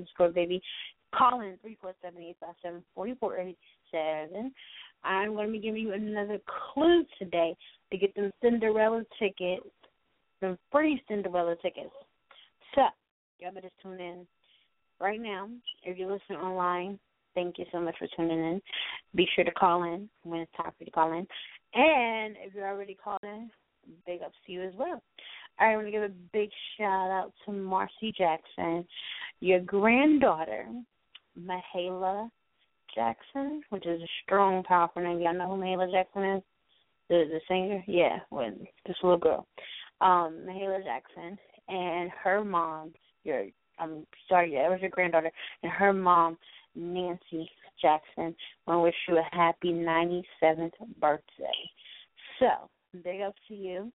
underscore baby. Call in 347-857-4487. I'm going to be giving you another clue today to get them Cinderella tickets, some free Cinderella tickets. So, y'all better tune in right now. If you listen online, thank you so much for tuning in. Be sure to call in when it's time for you to call in. And if you're already called in, big ups to you as well. I want to give a big shout out to Marcy Jackson, your granddaughter, Mahalia Jackson, which is a strong, powerful name. Y'all know who Mahalia Jackson is? The the singer? Yeah, well, this little girl. Um, Mahalia Jackson and her mom, your I'm sorry, yeah, it was your granddaughter, and her mom, Nancy Jackson, want to wish you a happy 97th birthday. So, big up to you.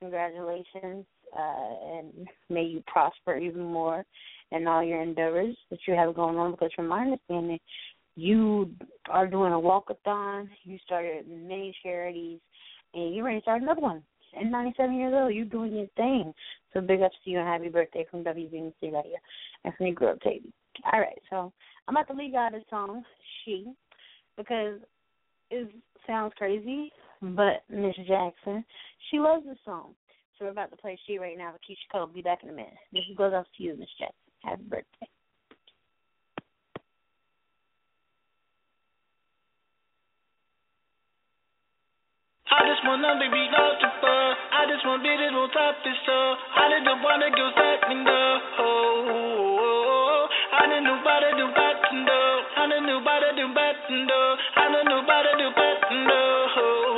Congratulations, uh, and may you prosper even more in all your endeavors that you have going on. Because from my understanding, you are doing a walkathon. You started many charities, and you're ready to start another one. At 97 years old, you're doing your thing. So big ups to you and happy birthday from WBMC Radio and from your girl Katie. All right, so I'm about to leave out a song, She, because it sounds crazy, but Miss Jackson, she loves the song. So we're about to play She right now with Keyshia Cole. Be back in a minute. This goes out to you, Miss Jackson. Happy birthday. I just want to be beautiful. I just want top this. I didn't want to go second though. Oh, oh, oh. I. I. I.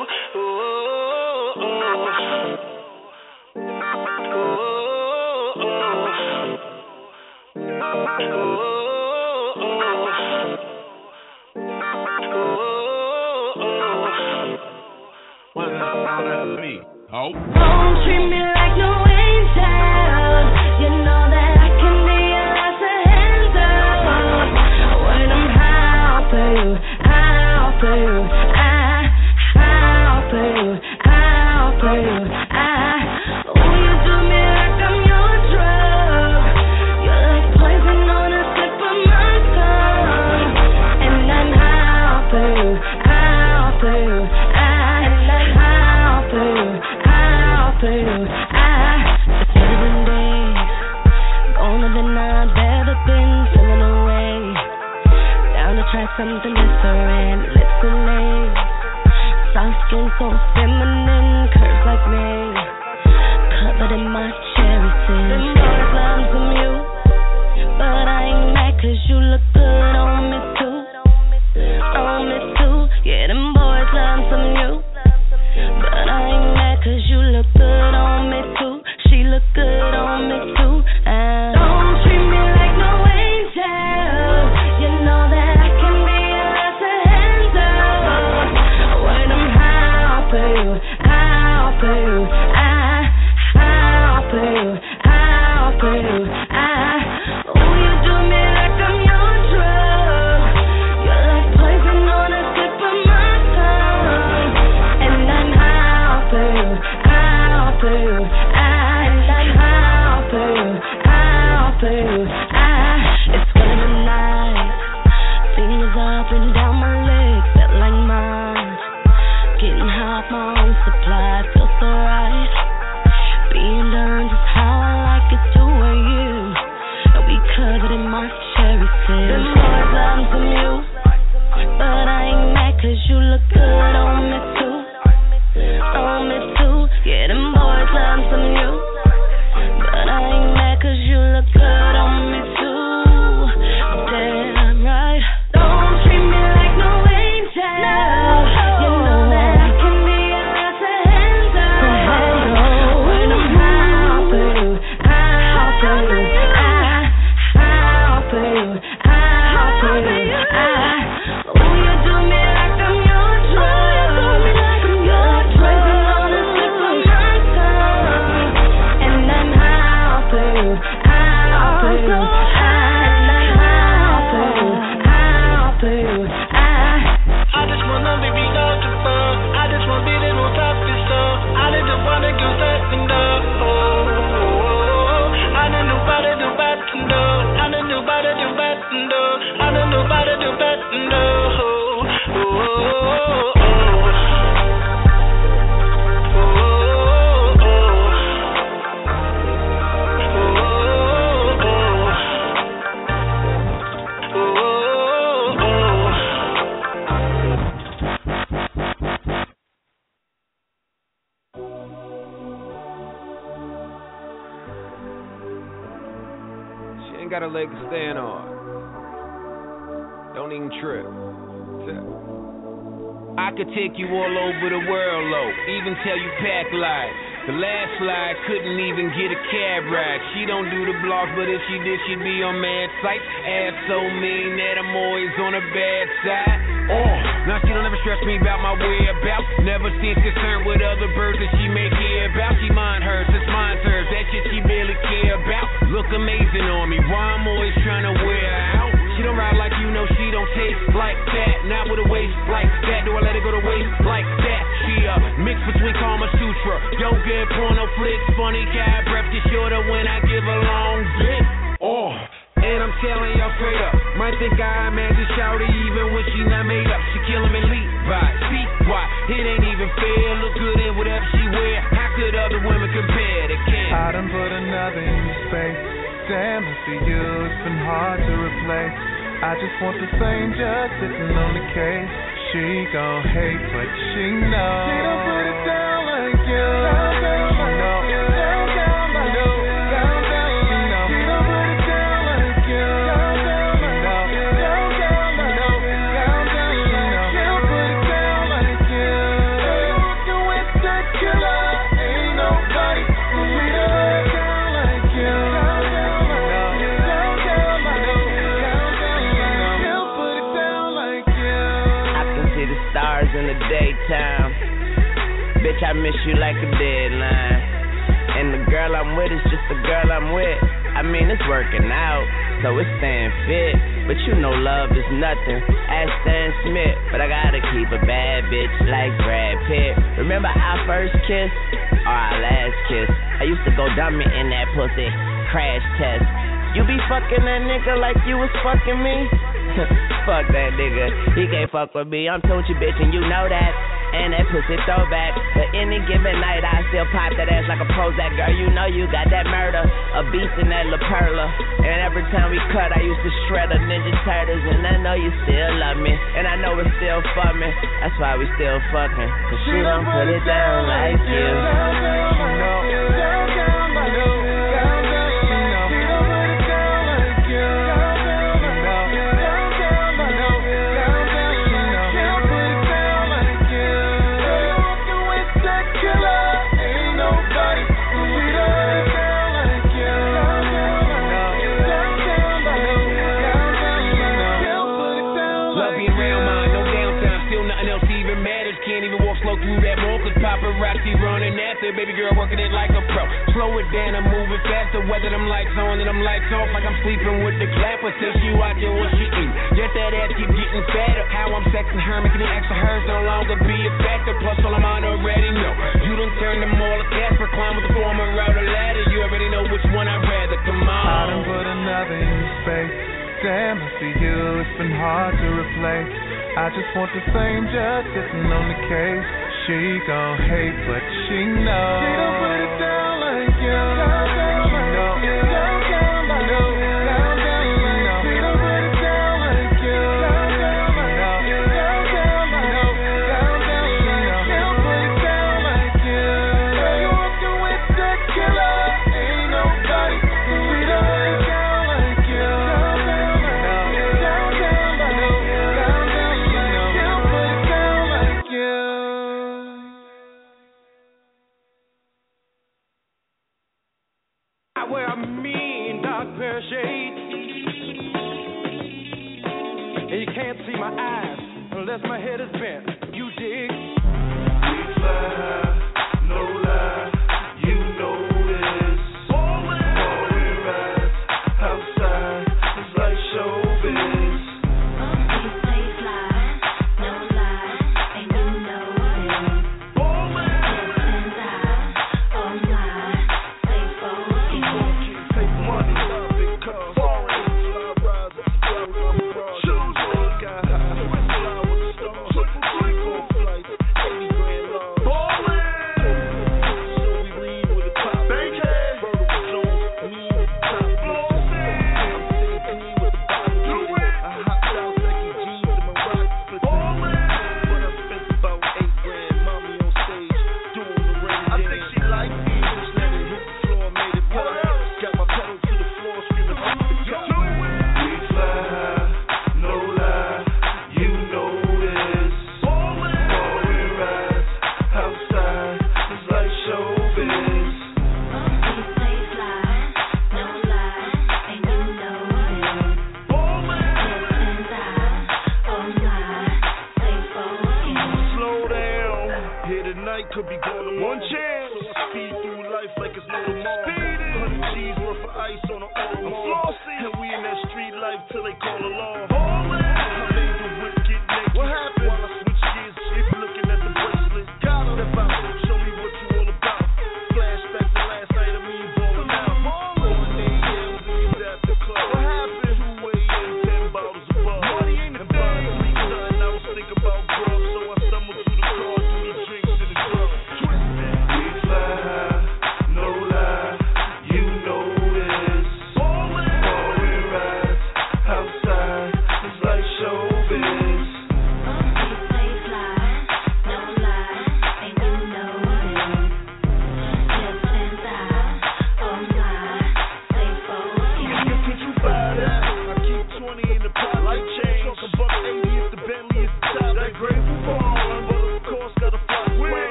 got a leg to stand on. Don't even trip. I could take you all over the world, low. Even tell you pack life. The last slide couldn't even get a cab ride. She don't do the blogs, but if she did, she'd be on mad sites. Ass so mean that I'm always on her bad side. Oh, now she don't ever stress me about my whereabouts. Never seems concerned with other birds that she may care about. She mind hers, it's mine hers. That shit she barely care about. Look amazing on me. Why I'm always trying to wear out. She don't ride like you know she don't taste like that. Not with a waist like that. Do I let it go to waste like that? She a mix between Kama Sutra, yoga and porno flicks. Funny cat breath get shorter when I give a long dick. Oh. And I'm telling y'all straight up, might think I imagine shouty even when she not made up. She killing me Levi, see why? It ain't even fair. Look good in whatever she wear. How could other women compare? They can't. I done put another in your space. Damn, I see you, it's been hard to replace. I just want the same, just sitting on the case. She gon' hate, but she knows. She don't put it down like you. I miss you like a deadline. And the girl I'm with is just the girl I'm with. I mean, it's working out, so it's staying fit. But you know, love is nothing. Ask Stan Smith, but I gotta keep a bad bitch like Brad Pitt. Remember our first kiss or our last kiss? I used to go dummy in that pussy, crash test. You be fucking that nigga like you was fucking me? fuck that nigga. He can't fuck with me. I'm Tunechi bitch and you know that and that pussy throwback. But any given night, I still pop that ass like a Prozac. Girl, you know you got that murder, a beast in that La Perla. And every time we cut, I used to shred a Ninja Turtles. And I know you still love me, and I know it's still for me. That's why we still fucking. Cause she don't put it down like you. She don't baby girl working it like a pro. Slow it down and move it faster. Whether them lights on and them lights off, like I'm sleeping with the clapper. Since she watching what she eat. Yet that ass keep getting fatter. How I'm sexing her, making the extra hers no longer be a factor. Plus, all I'm on already know. You done turned them all a Casper. Climb with the former route a ladder. You already know which one I'd rather. Come on. I done put another in your space. Damn, I see you. It's been hard to replace. I just want the same, justice sitting on the case. She gon' hate, but she knows. She don't put it down like you.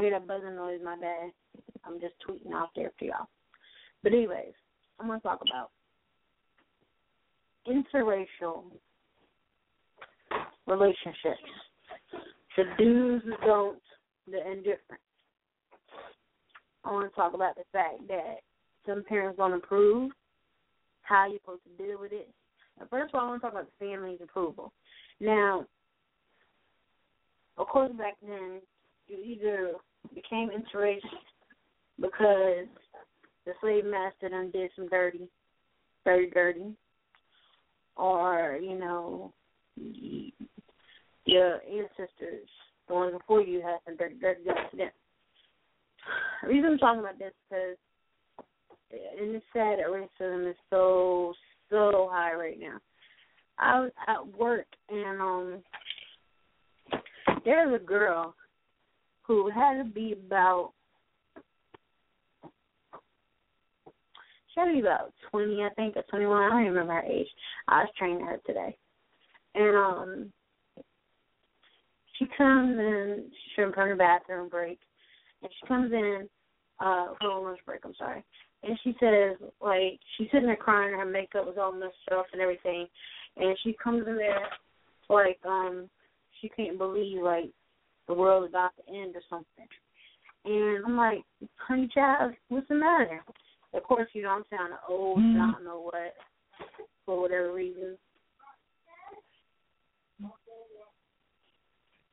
I hear that buzzing noise. My bad. I'm just tweeting off there for y'all. But anyways, I want to talk about interracial relationships. The do's, the don'ts, the indifference. I want to talk about the fact that some parents don't approve how you're supposed to deal with it. And first of all, I want to talk about the family's approval. Now, of course, back then, you either became interracial because the slave master done did some dirty, dirty, dirty, or, you know, your ancestors, the ones before you, had some dirty, dirty them. The reason I'm talking about this because and it's sad that racism is so so high right now. I was at work and um there's a girl who had to be about she had to be about twenty, I think, or twenty one, I don't remember her age. I was training her today. And um she comes in she's from her bathroom break and she comes in uh her lunch break, I'm sorry. And she says, like, she's sitting there crying, and her makeup was all messed up and everything. And she comes in there like, um, she can't believe like the world is about to end or something. And I'm like, honey child, what's the matter? Of course, you know, I'm sounding old and I don't know what for whatever reason.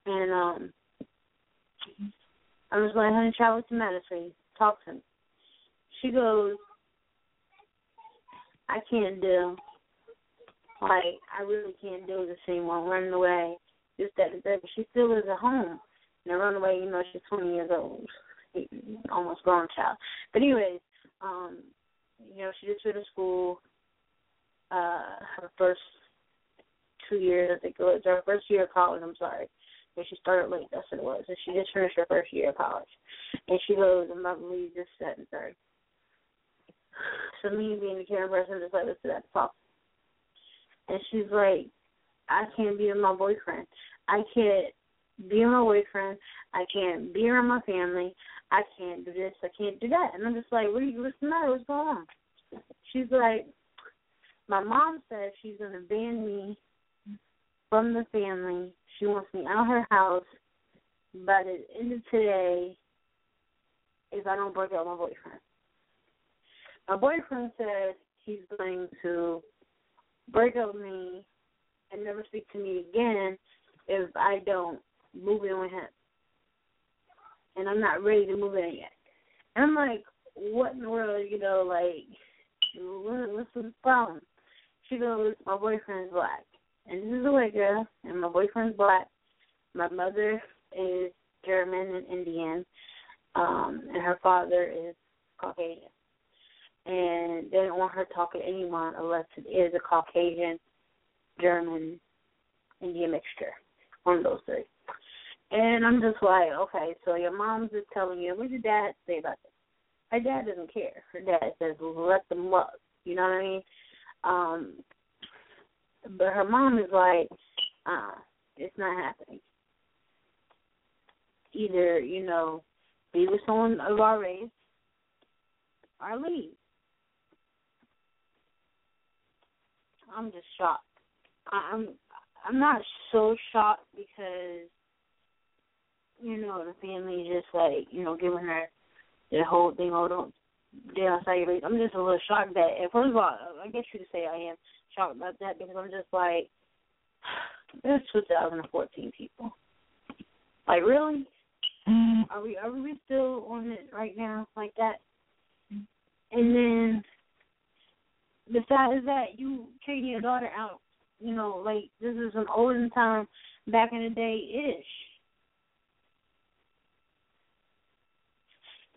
And um I was like, honey child, what's the matter, sweetie? Talk to me. She goes, I can't deal. Like, I really can't with this anymore. I'm running away. This, that, and that. But she still lives at home. And I run away, you know, she's 20 years old. Almost grown child. But anyways, um, you know, she just finished school. Uh, her first two years, I think it was, her first year of college, I'm sorry. But she started late, that's what it was. And she just finished her first year of college. And she goes, I'm to leave this, that, and third. So me being the caring person, just let's do that talk. And she's like, I can't be with my boyfriend. I can't be with my boyfriend. I can't be around my family. I can't do this. I can't do that. And I'm just like, what are you, what's the matter? What's going on? She's like, my mom says she's going to ban me from the family. She wants me out of her house by the end of today if I don't break up with my boyfriend. My boyfriend said he's going to break up with me and never speak to me again if I don't move in with him. And I'm not ready to move in yet. And I'm like, what in the world, you know, like, what's the problem? She goes, my boyfriend's black. And this is a white girl, and my boyfriend's black. My mother is German and Indian, um, and her father is Caucasian and they don't want her talking to anyone unless it is a Caucasian, German, Indian mixture. One of those three. And I'm just like, okay, so your mom's just telling you, what did dad say about this? Her dad doesn't care. Her dad says, well, let them love. You know what I mean? Um, but her mom is like, uh, it's not happening. Either, you know, be with someone of our race or leave. I'm just shocked. I'm I'm not so shocked because you know the family just like you know giving her the whole thing. Oh, don't don't say. I'm just a little shocked that. And first of all, I guess you could say I am shocked about that because I'm just like, there's 2014 people. Like really? Mm. Are we are we still on it right now like that? And then the fact is that you treating your daughter out, you know, like this is an olden time back in the day ish.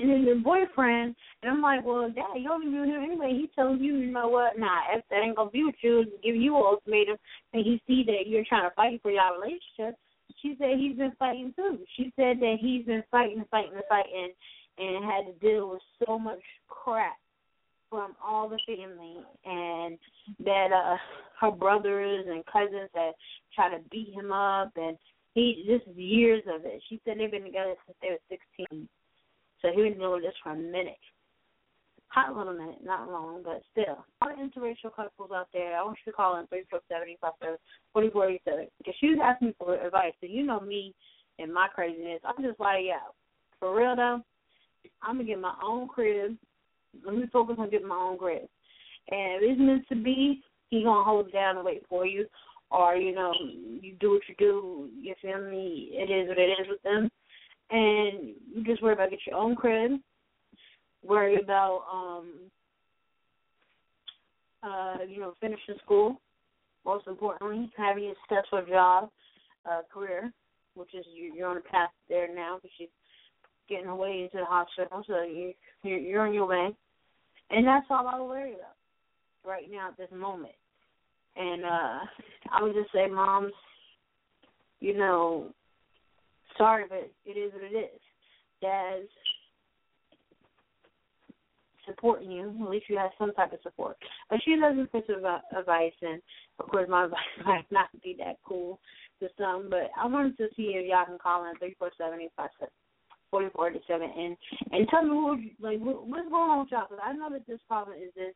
And then your boyfriend, and I'm like, well, Dad, you don't even him anyway. He tells you, you know what? Nah, if that ain't gonna be with you, give you an ultimatum, and he see that you're trying to fight for your relationship. She said he's been fighting too. She said that he's been fighting, fighting, fighting, and had to deal with so much crap from all the family and that uh her brothers and cousins had tried to beat him up and he this is years of it. She said they've been together since they were sixteen. So he dealing with this for a minute. Hot little minute, not long, but still. A lot of interracial couples out there. I want you to call in three four seven eight five seven forty four eighty seven. Because she was asking me for advice. So you know me and my craziness. I'm just like, yeah. For real though, I'm gonna get my own crib. Let me focus on getting my own crib. And if it's meant to be, he gonna hold it down and wait for you. Or, you know, you do what you do, your family, it is what it is with them. And you just worry about get your own crib. Worry about um uh, you know, finishing school. Most importantly, having a successful job, uh, career, which is you, you're on a path there now because she's getting her way into the hospital, so you you're, you're on your way, and that's all I worry about right now at this moment. And uh I would just say, moms, you know, sorry, but it is what it is. Dads supporting you. At least you have some type of support. But she doesn't of advice, and of course, my advice might not be that cool to some. But I wanted to see if y'all can call in three four seven eight five seven forty four eighty seven and and tell me who like what, what's going on with y'all. Because I know that this problem is this.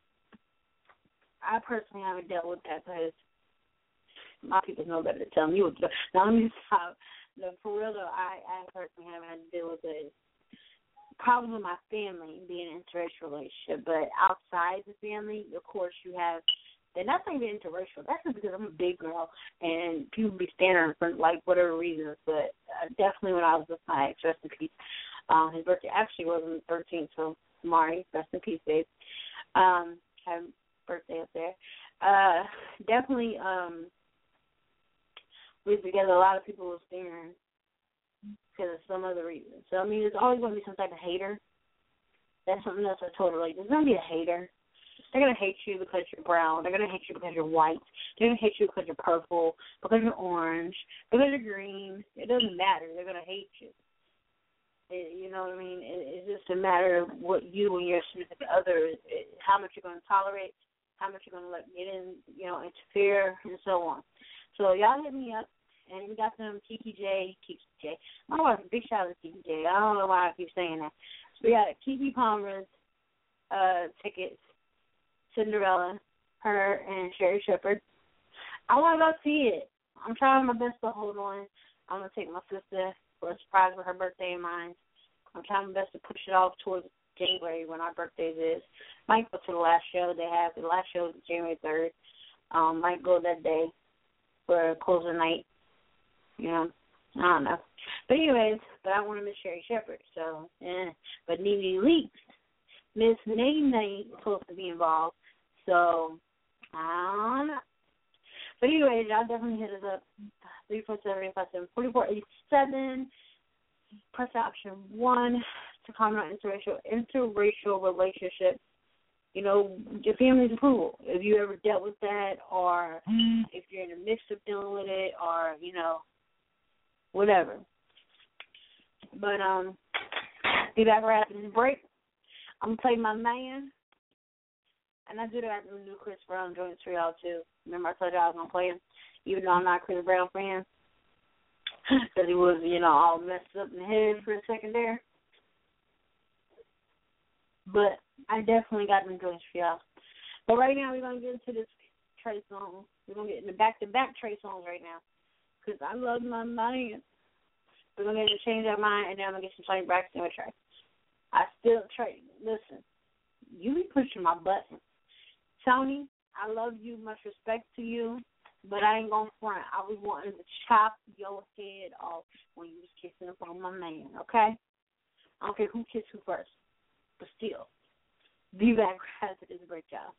I personally haven't dealt with that because my people know better to tell me what to do. Now let me stop. No, for real though, I I personally haven't had to deal with it problem with my family being an interracial relationship, but outside the family, of course, you have. And that's not even interracial. That's just because I'm a big girl and people be standing for like whatever reasons. But uh, definitely when I was with my ex, rest in peace. Um, his birthday actually was on the 13th, so Mari, rest in peace, babe. Um, have birthday up there. Uh, definitely, um, was together. A lot of people were staring because of some other reason. So I mean, there's always going to be some type of hater. That's something else I told her. Like, there's going to be a hater. They're going to hate you because you're brown. They're going to hate you because you're white. They're going to hate you because you're purple, because you're orange, because you're green. It doesn't matter. They're going to hate you. It, you know what I mean? It, it's just a matter of what you and your significant other, it, how much you're going to tolerate, how much you're going to let get in, you know, interfere, and so on. So y'all hit me up and we got them Kiki J, Kiki J. My wife, big shout out to Kiki J. I don't know why I keep saying that. We got Keke Palmer's uh tickets, Cinderella, her and Sherri Shepherd. I want to go see it. I'm trying my best to hold on. I'm gonna take my sister for a surprise with her birthday in mind. I'm trying my best to push it off towards January when our birthdays is. Might go to the last show they have. The last show is January third. Um, might go that day for closing night you know, I don't know. But anyways, but I want to miss Sherri Shepherd. So, eh. But Nene Leakes, Miss is supposed to be involved. So, I don't know. But anyways, y'all definitely hit us up. Three four seven eight five seven forty four eighty seven. Press option one to comment on interracial interracial relationships. You know, your family's approval. If you ever dealt with that, or if you're in the midst of dealing with it, or you know, whatever. But um, be back right after this break. I'm gonna play my man, and I do that after the new Chris Brown joints for y'all too. Remember I told y'all I was gonna play him, even though I'm not Chris Brown fan, because he was you know all messed up in the head for a second there. But I definitely got them joints for y'all. But right now we're gonna get into this Trey Songz. We're gonna get in the back to back Trey songs right now because I love my mind. We're gonna get to change our mind, and then I'm gonna get some Toni Braxton with Trey. I still Trey. Listen, you be pushing my button, Toni. I love you, much respect to you, but I ain't gonna front. I was wanting to chop your head off when you was kissing up on my man. Okay, I don't care who kissed who first, but still, be back after this break, y'all.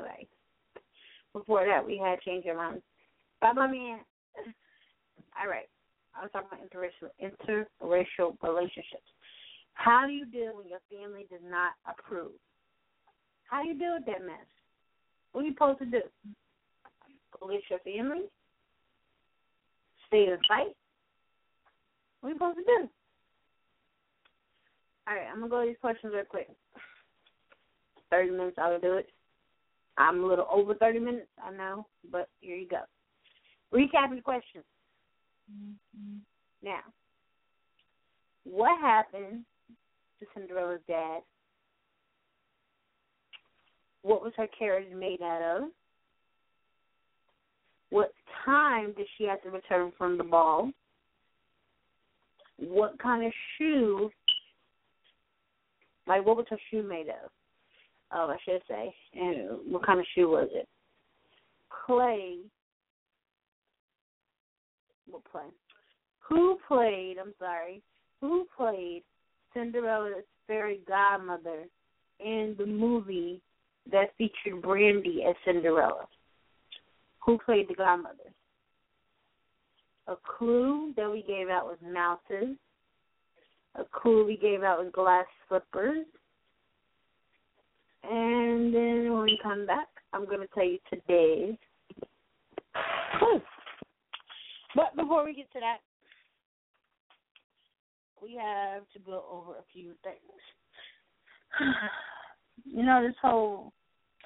anyway. Before that, we had Change Your Mind. But my man, all right, I was talking about interracial, interracial relationships. How do you deal when your family does not approve? How do you deal with that mess? What are you supposed to do? Police your family? Stay in fight? What are you supposed to do? All right, I'm gonna go to these questions real quick. Thirty minutes, I'll do it. I'm a little over 30 minutes, I know, but here you go. Recap the question. Mm-hmm. Now, what happened to Cinderella's dad? What was her carriage made out of? What time did she have to return from the ball? What kind of shoe? Like, what was her shoe made of? Oh, I should say, and what kind of shoe was it? Play. What play? Who played? I'm sorry. Who played Cinderella's fairy godmother in the movie that featured Brandy as Cinderella? Who played the godmother? A clue that we gave out was mouses. A clue we gave out was glass slippers. And then when we come back, I'm going to tell you today. But before we get to that, we have to go over a few things. you know, this whole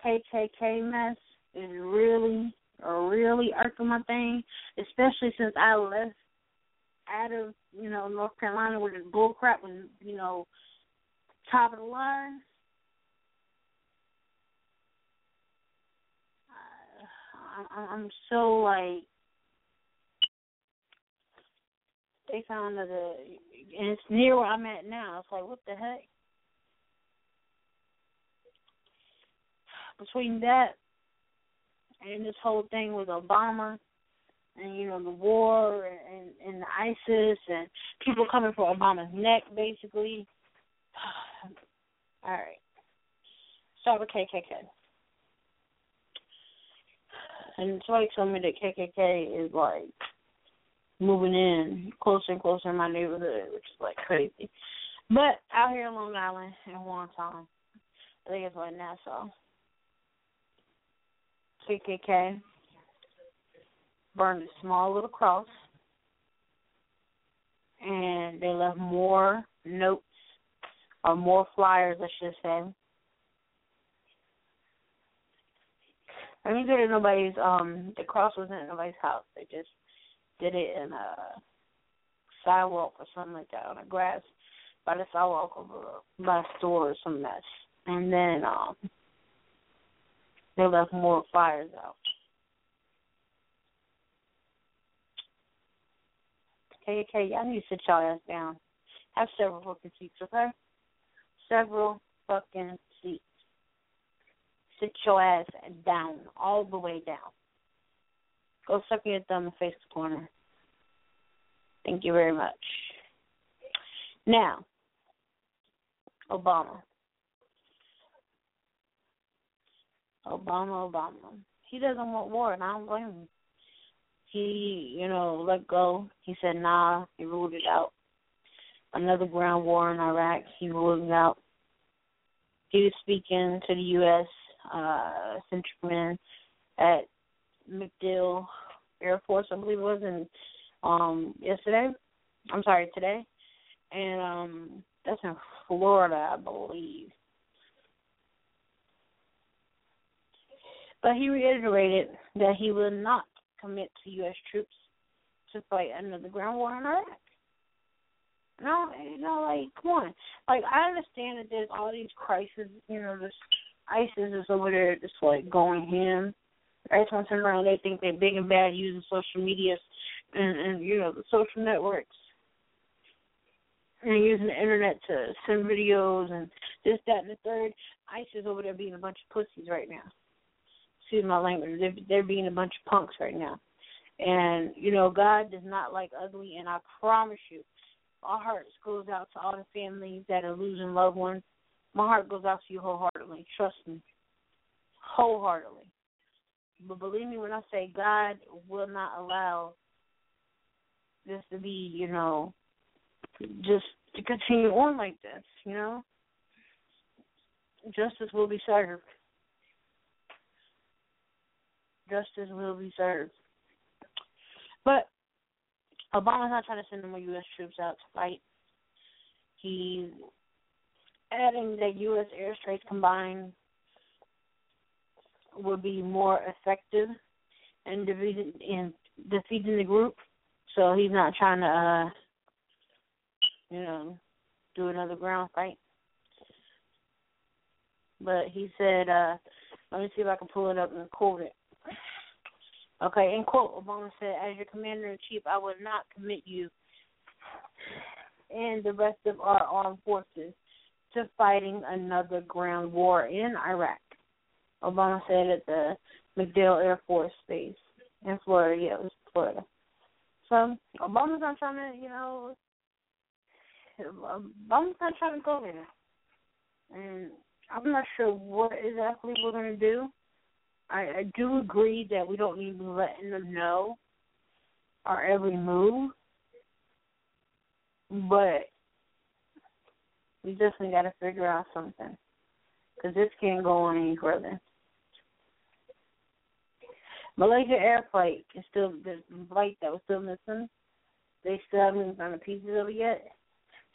KKK mess is really, really irking my thing, especially since I left out of, you know, North Carolina where this bullcrap was, you know, top of the line. I, I'm so like they found the and it's near where I'm at now. It's like what the heck? Between that and this whole thing with Obama and you know the war and and the ISIS and people coming for Obama's neck basically. All right. Start with KKK. And somebody told me that KKK is like moving in closer and closer in my neighborhood, which is like crazy. But out here in Long Island in Wantagh, I think it's like Nassau. KKK burned a small little cross, and they left more notes or more flyers, I should say. I mean, go to nobody's. Um, the cross wasn't at nobody's house. They just did it in a sidewalk or something like that on the grass by the sidewalk over by a store or some mess. And then um they left more fires out. Okay, okay, y'all need to sit y'all ass down. Have several fucking seats, okay? Several fucking. Sit your ass down, all the way down. Go suck your thumb face the corner. Thank you very much. Now, Obama. Obama, Obama. He doesn't want war, and I don't blame him. He, you know, let go. He said, nah, he ruled it out. Another ground war in Iraq, he ruled it out. He was speaking to the U.S. Uh, Central at MacDill Air Force, I believe it was, in um yesterday. I'm sorry, today, and um that's in Florida, I believe. But he reiterated that he will not commit to U.S. troops to fight another ground war in Iraq. No, you know, like, come on. Like, I understand that there's all these crises, you know, this ISIS is over there just, like, going ham. Every time I turn around, they think they're big and bad using social media and, and you know, the social networks. And using the internet to send videos and this, that, and the third. ISIS over there being a bunch of pussies right now. Excuse my language. They're, they're being a bunch of punks right now. And, you know, God does not like ugly, and I promise you, our hearts goes out to all the families that are losing loved ones. My heart goes out to you wholeheartedly. Trust me. Wholeheartedly. But believe me when I say God will not allow this to be, you know, just to continue on like this, you know? Justice will be served. Justice will be served. But Obama's not trying to send more U.S. troops out to fight. He's adding that U.S. airstrikes combined would be more effective in defeating in defeating the group. So he's not trying to, uh, you know, do another ground fight. But he said, uh, let me see if I can pull it up and quote it. Okay, in quote, Obama said, As your commander in chief, I will not commit you and the rest of our armed forces to fighting another ground war in Iraq. Obama said at the MacDill Air Force Base in Florida. Yeah, it was Florida. So Obama's not trying to, you know, Obama's not trying to go there. And I'm not sure what exactly we're going to do. I, I do agree that we don't need to be letting them know our every move, but we definitely got to figure out something because this can't go on any further. Malaysia Air Flight is still the flight that was still missing. They still haven't found the pieces of it yet.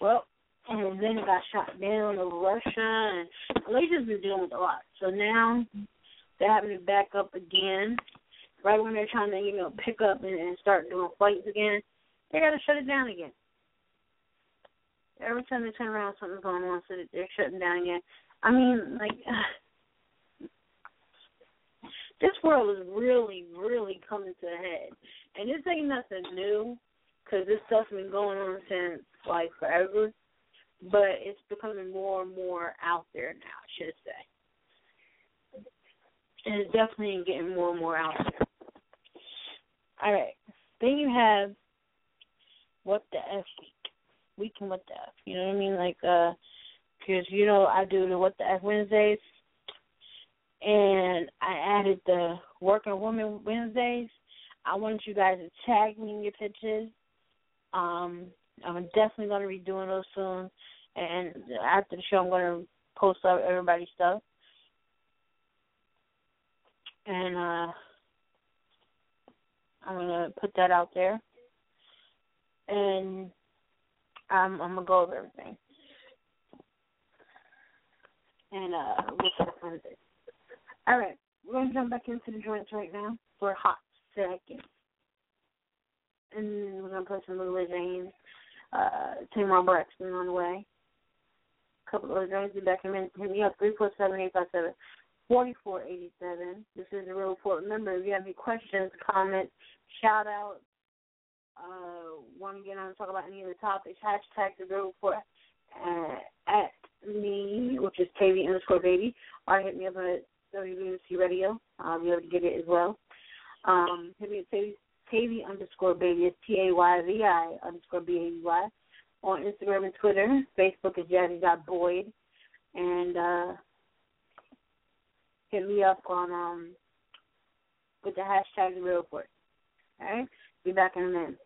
Well, and then it got shot down over Russia, and Malaysia's been dealing with a lot. So now they're having to back up again. Right when they're trying to, you know, pick up and, and start doing flights again, they got to shut it down again. Every time they turn around, something's going on, so they're shutting down again. I mean, like, this world is really, really coming to a head. And this ain't nothing new, because this stuff's been going on since, like, forever. But it's becoming more and more out there now, I should say. And it's definitely getting more and more out there. All right. Then you have what the F Week and what the F. You know what I mean? Like, uh, because, you know, I do the what the F Wednesdays and I added the Working Woman Wednesdays. I want you guys to tag me in your pictures. Um, I'm definitely going to be doing those soon. And after the show, I'm going to post up everybody's stuff. And uh, I'm going to put that out there. And I'm, to go over everything. And uh, what's up with it? All right, we're gonna jump back into the joints right now for a hot second, and we're gonna play some Luke James, uh, Braxton on the way. A couple of joints. Be back in minute. Hit me up three four seven eight five seven forty four eighty seven. This is the real report. Remember, if you have any questions, comments, shout outs, uh, want to get on and talk about any of the topics, hashtag the real report uh, at me, which is TayVi underscore baby, or hit me up at WBMC Radio. I'll be able to get it as well. Um, hit me at TayVi underscore baby. It's T A Y V I underscore B A B Y. On Instagram and Twitter. Facebook is Jazzy.Boyd. And uh, hit me up on um with the hashtag the real report. Alright? Be back in a minute.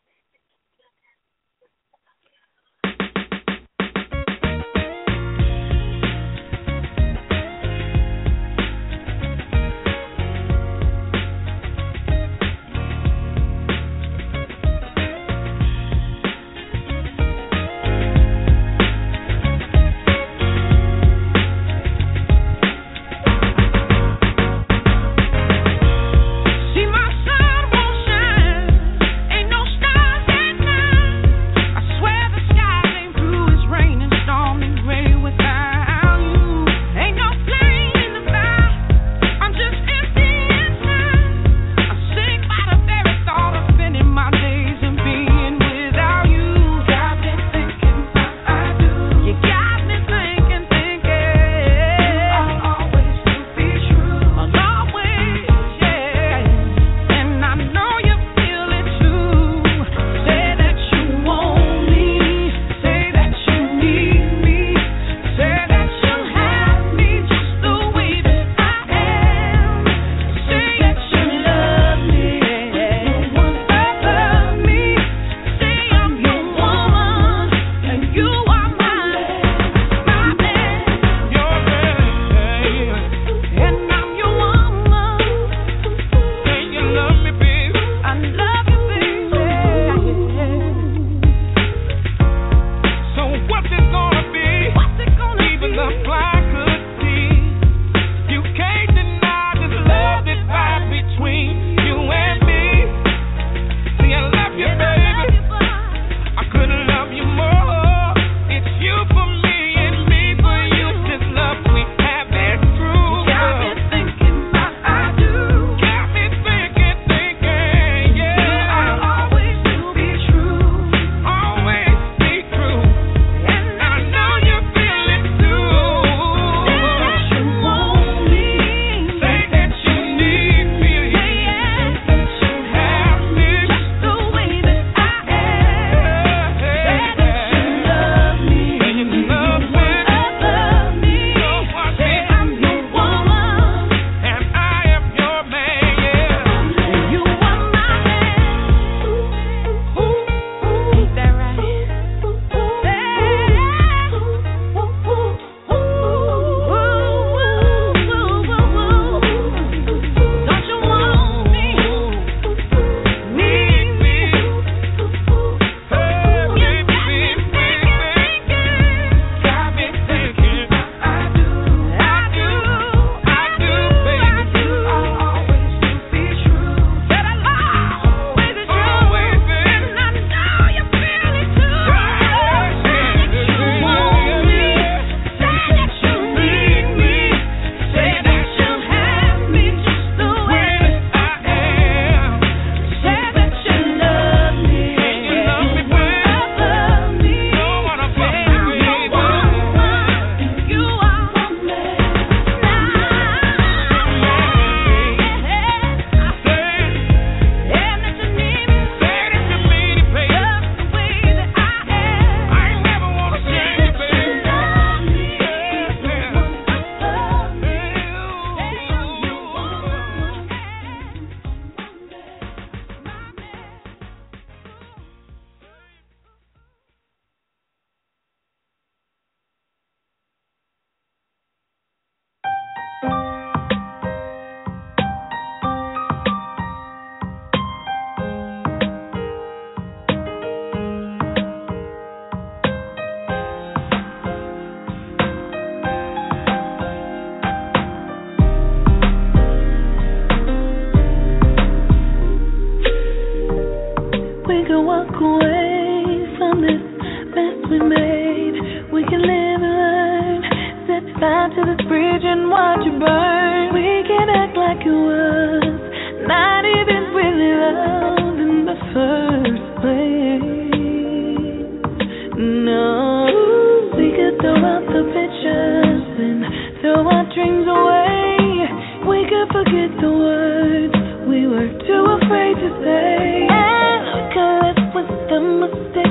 afraid to say. And I can live with the mistake.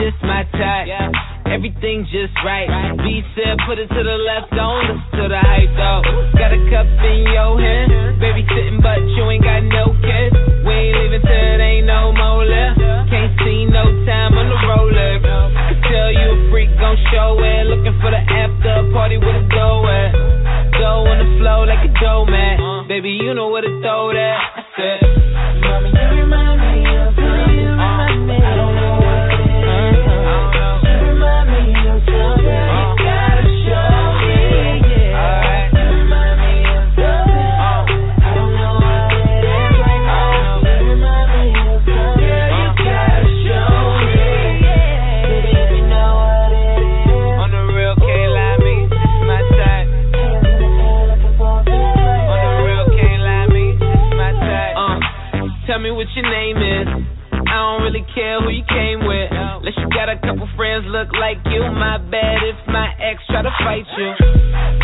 this my type. Everything just right. B said, put it to the left, don't listen to the hype though. Got a cup in your hand, baby sitting, but you ain't got no kiss. We ain't leaving till it ain't no more left. Can't see no time on the roller. Tell you a freak gon' show it. Looking for the after party with a glow at. Go on the flow like a dough man. Baby, you know where to throw that. I said. Fight you.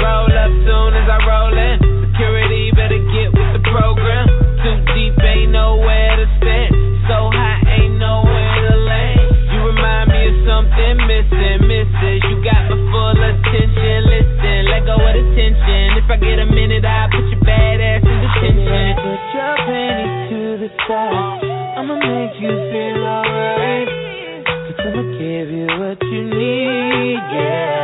Roll up soon as I roll in. Security better get with the program. Too deep, ain't nowhere to stand. So hot, ain't nowhere to land. You remind me of something missing, missus. You got my full attention. Listen, let go of the tension. If I get a minute, I'll put your bad ass in detention. Put your panties to the side. I'ma make you what you need, yeah.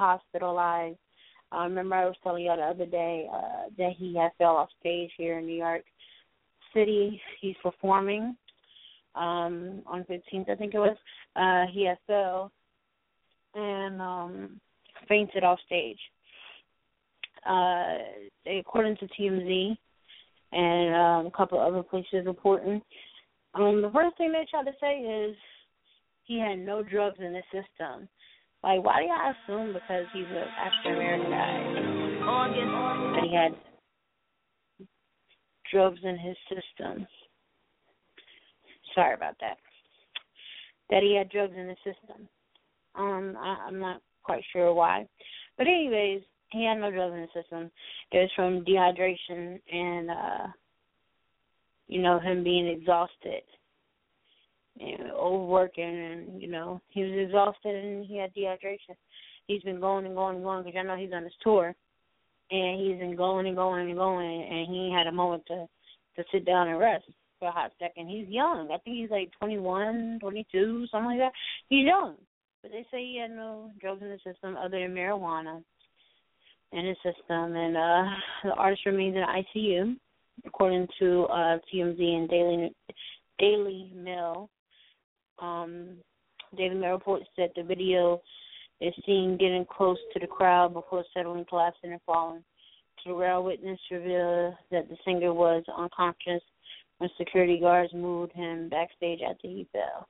Hospitalized. I remember I was telling y'all the other day uh, that he had fell off stage here in New York City. He's performing um, on 15th, I think it was. Uh, he had fell and um, fainted off stage uh, according to TMZ and um, a couple other places reporting. Um, the first thing they tried to say is he had no drugs in his system. Like, why do y'all assume because he's an African American guy that he had drugs in his system? Sorry about that. That he had drugs in his system. Um, I, I'm not quite sure why, but anyways, he had no drugs in his system. It was from dehydration and uh you know, him being exhausted and overworking and, you know, he was exhausted and he had dehydration. He's been going and going and going because I know he's on his tour and he's been going and going and going and he had a moment to to sit down and rest for a hot second. He's young. I think he's like twenty one, twenty two, something like that. He's young. But they say he had no drugs in the system other than marijuana in his system, and uh, the artist remains in ICU, according to uh, TMZ and Daily Daily Mail. Um, Daily Mail reports that the video is seen getting close to the crowd before settling, collapsing, and falling. Terrell witness revealed that the singer was unconscious when security guards moved him backstage after he fell.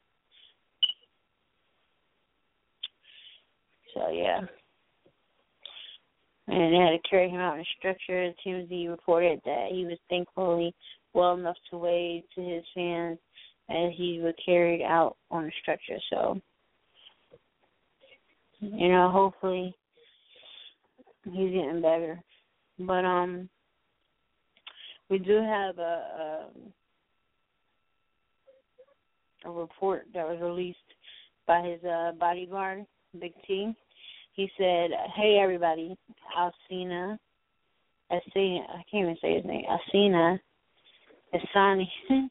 So yeah and they had to carry him out in a stretcher. TMZ reported that he was thankfully well enough to wave to his fans as he was carried out on a stretcher. So, you know, hopefully he's getting better. But um, we do have a a, a report that was released by his uh, bodyguard, Big T he said, "Hey everybody, Alsina, Alsina, I can't even say his name, Alsina, Asani,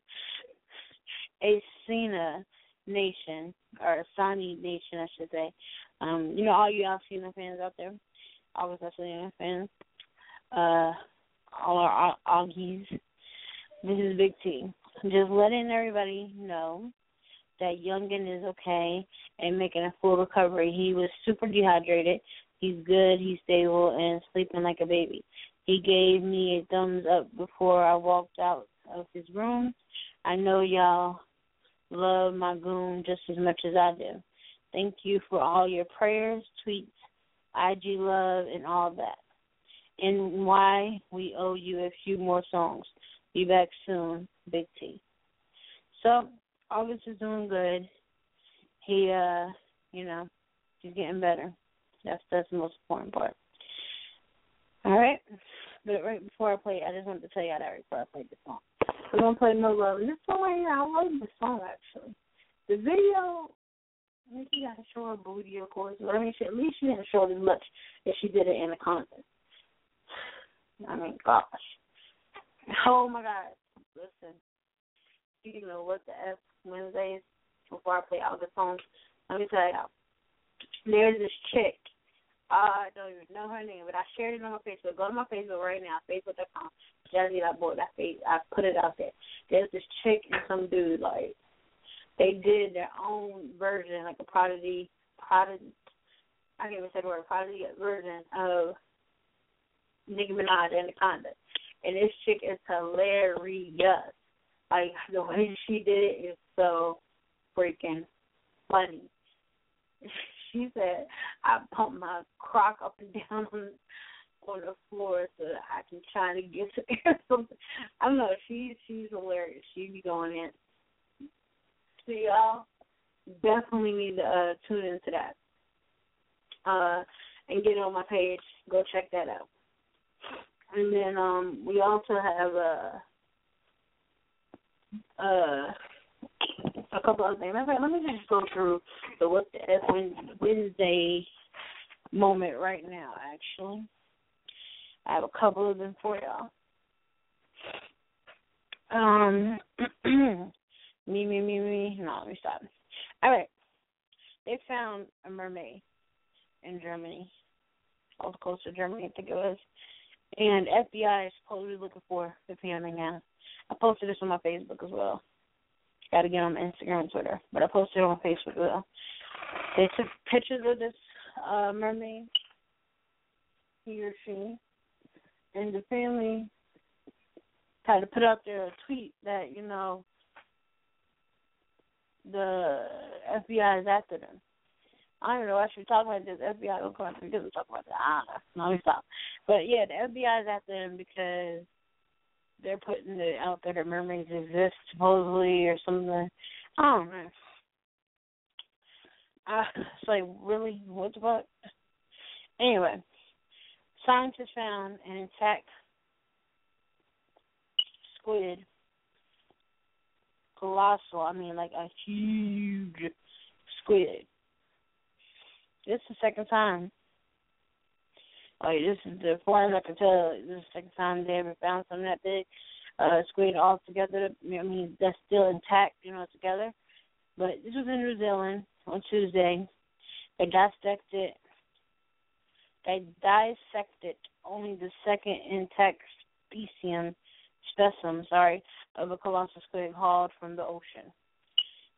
Asina Nation or Asani Nation, I should say. Um, you know, all you Alsina fans out there, all of us Alsina fans, uh, all our Augies. This is Big T. Just letting everybody know that Youngin is okay and making a full recovery. He was super dehydrated. He's good. He's stable and sleeping like a baby. He gave me a thumbs up before I walked out of his room. I know y'all love my goon just as much as I do. Thank you for all your prayers, tweets, IG love, and all that. And why we owe you a few more songs. Be back soon, Big T. So August is doing good. He uh, you know, he's getting better. That's that's the most important part. All right. But right before I play, I just wanted to tell you that before I play the song. We're gonna play No Love. This song right here, I love the song actually. The video I think she got to show her booty of course, but I mean she, at least she didn't show it as much as she did it in the concert. I mean, gosh. Oh my god. Listen. Speaking of what the F Wednesdays, before I play all the songs, let me tell you there's this chick. Uh, I don't even know her name, but I shared it on my Facebook. Go to my Facebook right now, facebook.com. Jazzy that boy, that face. I put it out there. There's this chick and some dude like they did their own version, like a prodigy, prodigy. I can't even say the word prodigy version of Nicki Minaj Anaconda, and this chick is hilarious. Like the way she did it is so freaking funny. She said, "I pump my crock up and down on on the floor so that I can try to get to or something." I don't know. She she's hilarious. She be going in. So y'all definitely need to uh, tune into that. Uh, and get on my page. Go check that out. And then um we also have a uh a couple other things. Matter let me just go through the what the F Wednesday moment right now. Actually, I have a couple of them for y'all. Um, me, me, me, me. No, let me stop. All right, they found a mermaid in Germany, off the coast of Germany, I think it was. And FBI is supposedly looking for the family now. I posted this on my Facebook as well. Got to get on Instagram and Twitter, but I posted on Facebook well. They took pictures of this uh, mermaid, he or she, and the family had to put out there a tweet that you know the FBI is after them. I don't know. I should talk about this. FBI don't come after me because we talk about that. Know. No, we stop. But yeah, the FBI is after them because they're putting it out there that mermaids exist supposedly or something. I don't know. Uh, it's like really what the fuck? Anyway, scientists found an intact squid, colossal. I mean, like a huge squid. This is the second time. This is the far as I can tell, this is the second time they ever found something that big. Uh squid all together. I mean, that's still intact, you know, together. But this was in New Zealand on Tuesday. They dissected they dissected only the second intact specimen specimen, sorry, of a colossal squid hauled from the ocean.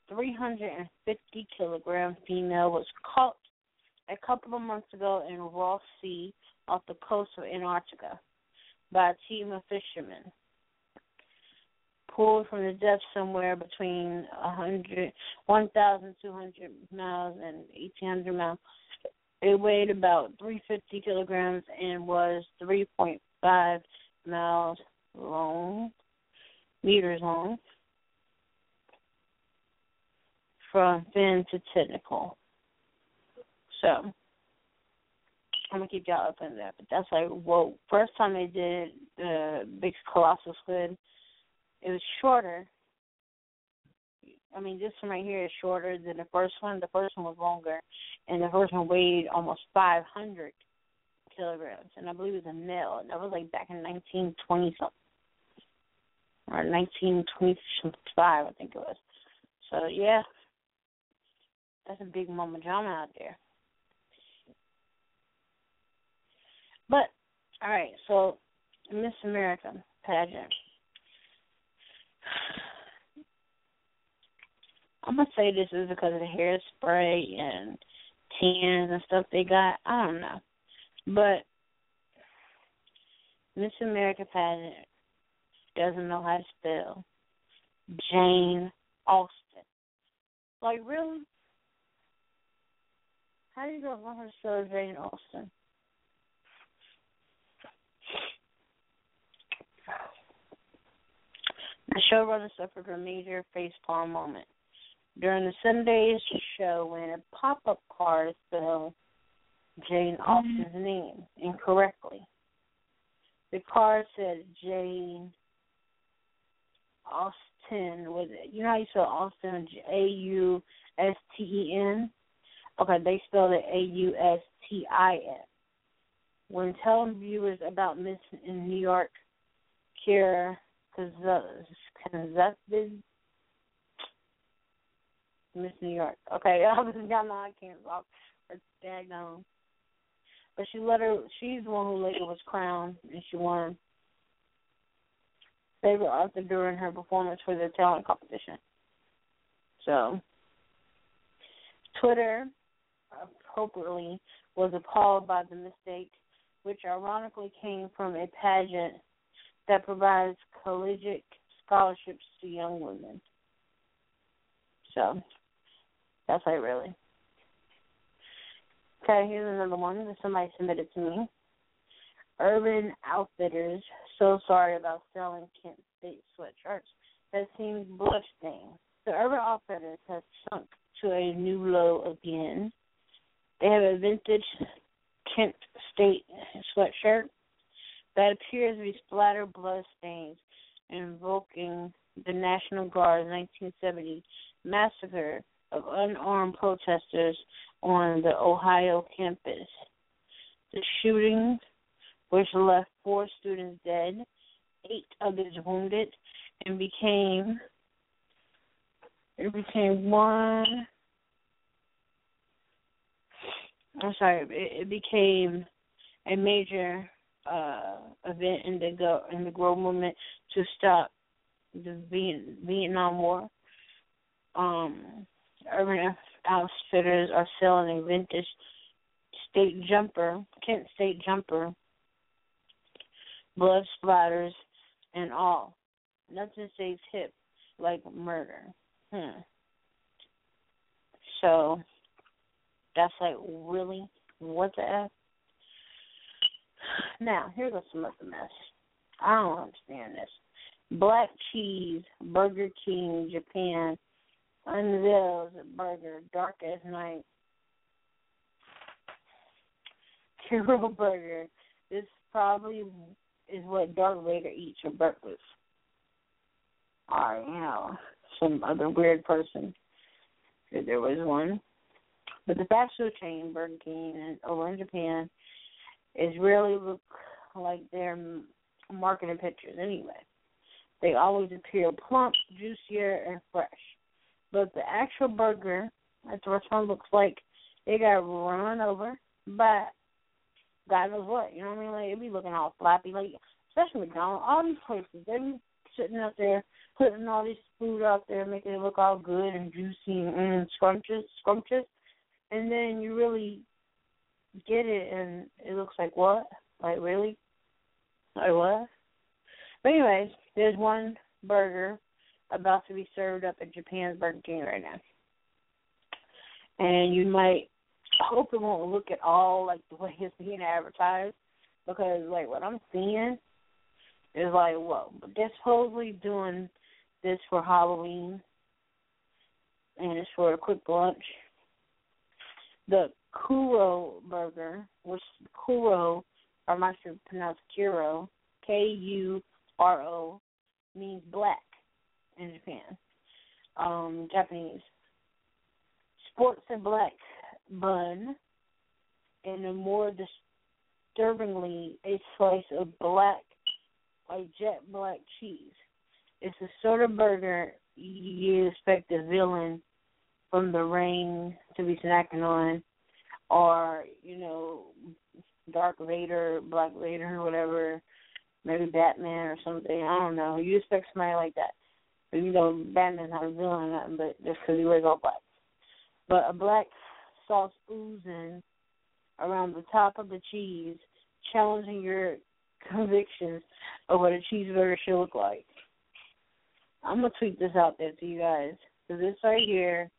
350 kilogram female was caught a couple of months ago in Ross Sea off the coast of Antarctica by a team of fishermen. Pulled from the depths somewhere between 100, 1,200 miles and 1,800 miles. It weighed about 350 kilograms and was 3.5 miles long, meters long, from fin to tentacle. So I'm gonna keep y'all up in that. But that's like well first time they did the big colossal squid, it was shorter. I mean this one right here is shorter than the first one. The first one was longer and the first one weighed almost five hundred kilograms and I believe it was a male and that was like back in nineteen twenty something. Or nineteen twenty five I think it was. So yeah. That's a big mama drama out there. But all right, so Miss America pageant. I'm gonna say this is because of the hairspray and tans and stuff they got. I don't know, but Miss America pageant doesn't know how to spell Jane Austen. Like really? How do you go from her show Jane Austen? The showrunner suffered a major facepalm moment during the Sunday's show when a pop-up card spelled Jane Austen's name incorrectly. The card said Jane Austen with it. You know how you spell Austin A U S T E N? Okay, they spelled it A U S T I N. When telling viewers about Miss in New York, Kira Kazakbid, Miss New York. Okay, I y'all know I can't talk her daggone. But she let her she's the one who later was crowned and she won favorite author during her performance for the talent competition. So Twitter appropriately was appalled by the mistake, which ironically came from a pageant that provides collegiate scholarships to young women. So that's like really. Okay, here's another one that somebody submitted to me. Urban Outfitters so sorry about selling Kent State sweatshirts that seems bloodstained. The Urban Outfitters has sunk to a new low again. They have a vintage Kent State sweatshirt that appears to be splattered blood stains, invoking the National Guard's 1970 massacre of unarmed protesters on the Ohio campus. The shooting, which left four students dead, eight others wounded, and became it became one I'm sorry, it, it became a major uh event in the go in the Grow movement to stop the Vietnam War. Um, Urban Outfitters are selling a vintage state jumper, Kent State jumper, blood splatters and all. Nothing says hip like murder. Hmm. So that's like really what the F? Now, here's some other mess. I don't understand this. Black cheese, Burger King, Japan, unveils a burger, dark as night. Hero burger. This probably is what Darth Vader eats for breakfast. Or, you know, some other weird person. There was one. But the fast food chain, Burger King, and over in Japan, is really look like their marketing pictures anyway. They always appear plump, juicier, and fresh. But the actual burger at the restaurant looks like they got run over by God knows what. You know what I mean? Like it be looking all flappy, like especially McDonald's. All these places, they be sitting out there putting all this food out there, making it look all good and juicy and scrumptious, scrumptious, and then you really get it and it looks like what? Like really? Like what? But anyways, there's one burger about to be served up at Japan's Burger King right now. And you might hope it won't look at all like the way it's being advertised because like what I'm seeing is like whoa. But they're supposedly doing this for Halloween and it's for a quick lunch. The Kuro burger, which Kuro or I should pronounce Kuro, K U R O means black in Japan. Um, Japanese. Sports and black bun and a more disturbingly a slice of black like jet black cheese. It's the sort of burger you expect a villain from the ring to be snacking on or, you know, Dark Vader, Black Vader whatever, maybe Batman or something. I don't know. You expect somebody like that. But you know, Batman's not a villain or nothing, but just because he wears all black. But a black sauce oozing around the top of the cheese, challenging your convictions of what a cheeseburger should look like. I'm gonna tweet this out there to you guys. So this right here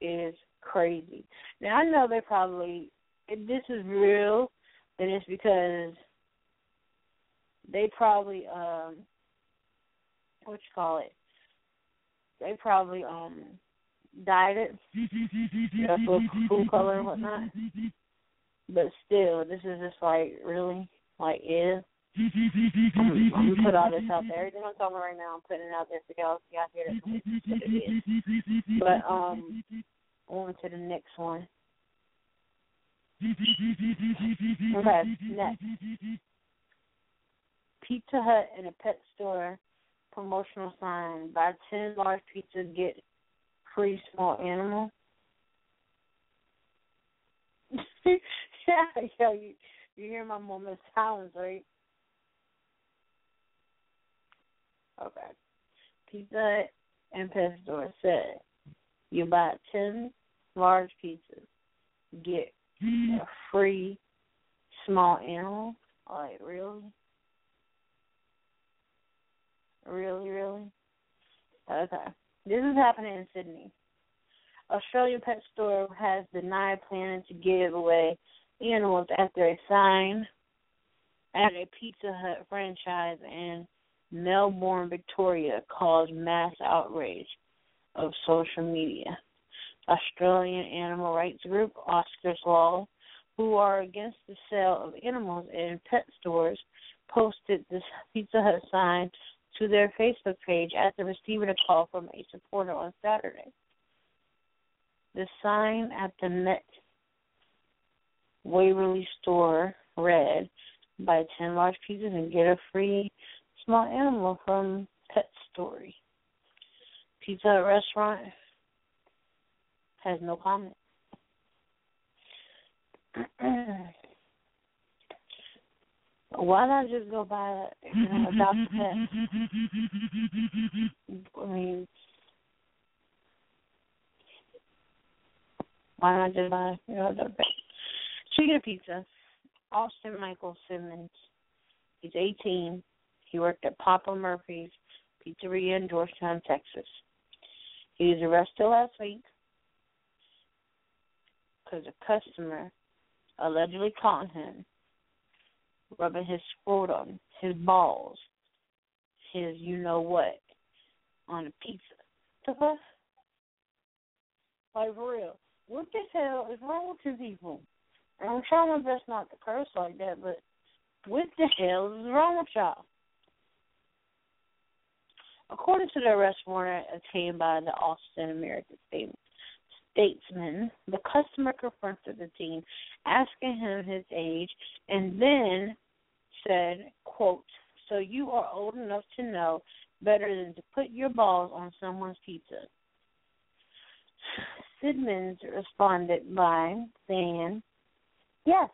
is crazy. Now I know they probably if this is real, then it's because they probably um what you call it? They probably um dyed it. That's what food color and whatnot. But still, this is just like really like is. I'm, I'm put all this out there. Everything I'm talking right now, I'm putting it out there so y'all y'all hear. But um, on to the next one. Okay, next. Pizza Hut and a pet store promotional sign: Buy ten large pizzas, get free small animal. yeah, yeah, you you hear my moment of silence, right? Okay. Pizza Hut and pet store said you buy ten large pizzas, get a mm-hmm. free small animal. Like really? Really, really? Okay. This is happening in Sydney. Australian pet store has denied planning to give away animals after a sign at a Pizza Hut franchise in Melbourne, Victoria caused mass outrage of social media. Australian animal rights group Oscars Law, who are against the sale of animals in pet stores, posted this Pizza Hut sign to their Facebook page after receiving a call from a supporter on Saturday. The sign at the Met Waverley store read, Buy 10 large pizzas and get a free small animal from Pet Story. Pizza Hut restaurant has no comment. Why not just go buy you know, a pet? I mean, why not just buy you know a pet? Speaking pizza, Austin Michael Simmons, he's 18. He worked at Papa Murphy's Pizzeria in Georgetown, Texas. He was arrested last week because a customer allegedly caught him rubbing his scrotum, his balls, his you know what on a pizza. The fuck? Like for real. What the hell is wrong with you people? And I'm trying my best not to curse like that, but what the hell is wrong with y'all? According to the arrest warrant obtained by the Austin American Statesman, the customer confronted the teen, asking him his age, and then said, quote, so you are old enough to know better than to put your balls on someone's pizza. Simmons responded by saying, yes,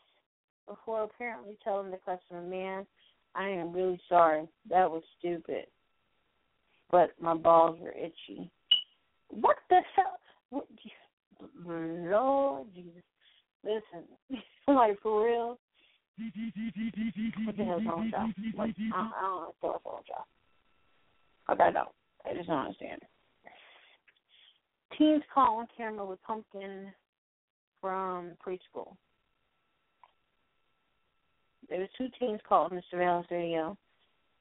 before apparently telling the customer, man, I am really sorry. That was stupid. But my balls were itchy. What the hell? What, Lord Jesus. Listen, like for real. What the hell's wrong with y'all? Like, I, I don't know what's wrong with y'all. Like, I don't. I just don't understand. Teens caught on camera with pumpkin from preschool. There was two teens caught in the surveillance video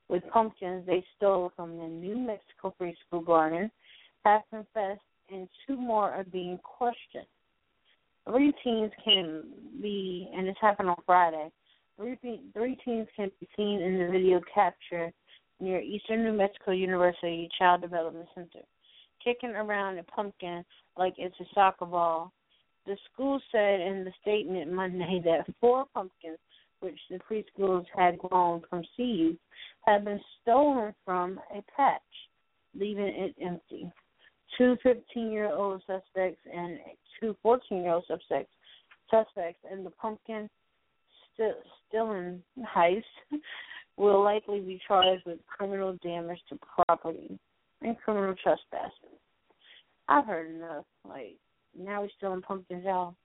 with pumpkins they stole from the New Mexico preschool garden have confessed and two more are being questioned. Three teens can be, and this happened on Friday. Three, three teens can be seen in the video captured near Eastern New Mexico University Child Development Center, kicking around a pumpkin like it's a soccer ball. The school said in the statement Monday that four pumpkins, which the preschools had grown from seeds, had been stolen from a patch, leaving it empty two 15 year old suspects and two 14 year old suspects suspects in the pumpkin st- stealing heist will likely be charged with criminal damage to property and criminal trespassing. I've heard enough. Like now we're stealing pumpkins out.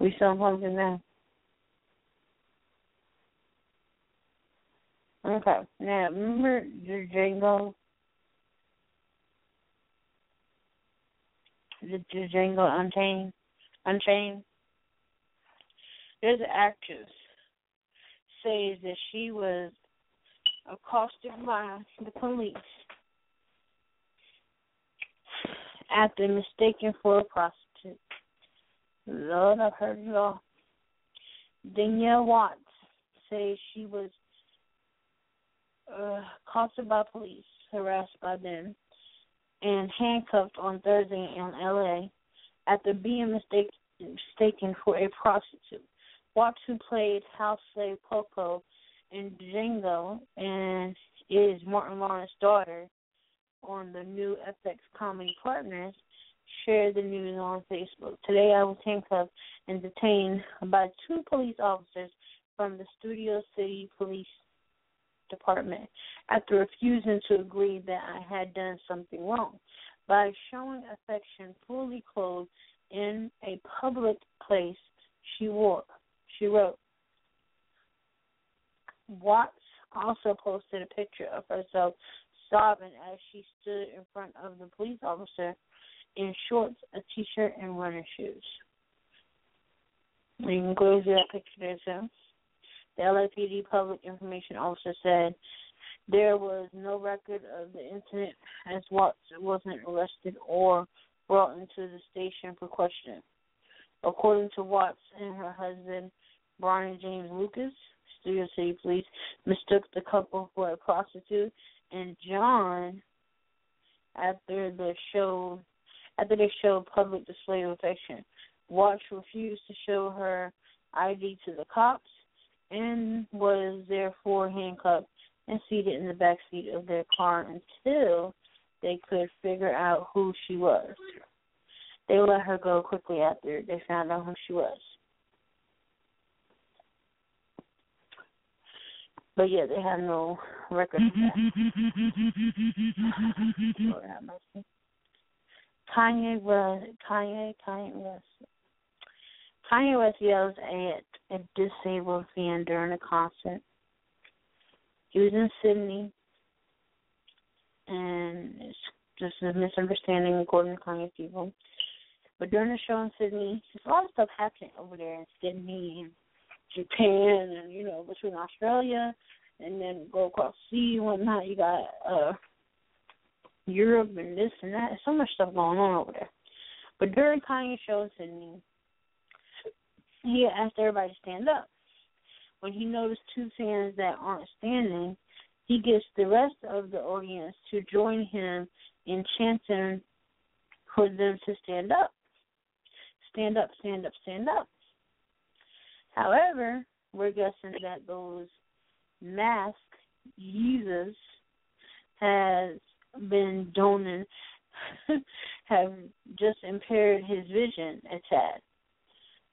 We sound pumpkin now. Okay. Now remember the Django? The, the Django Unchained Unchained? There's an actress says that she was accosted by the police after mistaken for a prostitute. Lord, I've heard it all. Danielle Watts says she was uh, accosted by police, harassed by them, and handcuffed on Thursday in LA after being mistake, mistaken for a prostitute. Watts, who played house slave Coco in Django and is Martin Lawrence's daughter on the new FX comedy Partners, shared the news on Facebook. Today I was handcuffed and detained by two police officers from the Studio City Police Department after refusing to agree that I had done something wrong. By showing affection fully clothed in a public place, she wore she wrote. Watts also posted a picture of herself sobbing as she stood in front of the police officer in shorts, a t-shirt, and running shoes. You can go to that picture there too. The LAPD public information officer said there was no record of the incident as Watts wasn't arrested or brought into the station for questioning. According to Watts and her husband, Brian James Lucas, Studio City Police mistook the couple for a prostitute, and John, after the show, after they showed public display of affection, Watts refused to show her ID to the cops and was therefore handcuffed and seated in the back seat of their car until they could figure out who she was. They let her go quickly after they found out who she was. But yeah, they have no record. Kanye West, Kanye, Kanye West. Kanye West yells at a disabled fan during a concert. He was in Sydney, and it's just a misunderstanding according to Kanye people. But during the show in Sydney, there's a lot of stuff happening over there in Sydney Japan and you know between Australia and then go across sea and whatnot. You got uh Europe and this and that. So much stuff going on over there. But during Kanye's show in Sydney, he asked everybody to stand up. When he noticed two fans that aren't standing, he gets the rest of the audience to join him in chanting for them to stand up. Stand up, stand up, stand up. However, we're guessing that those masked users has been doning have just impaired his vision a tad.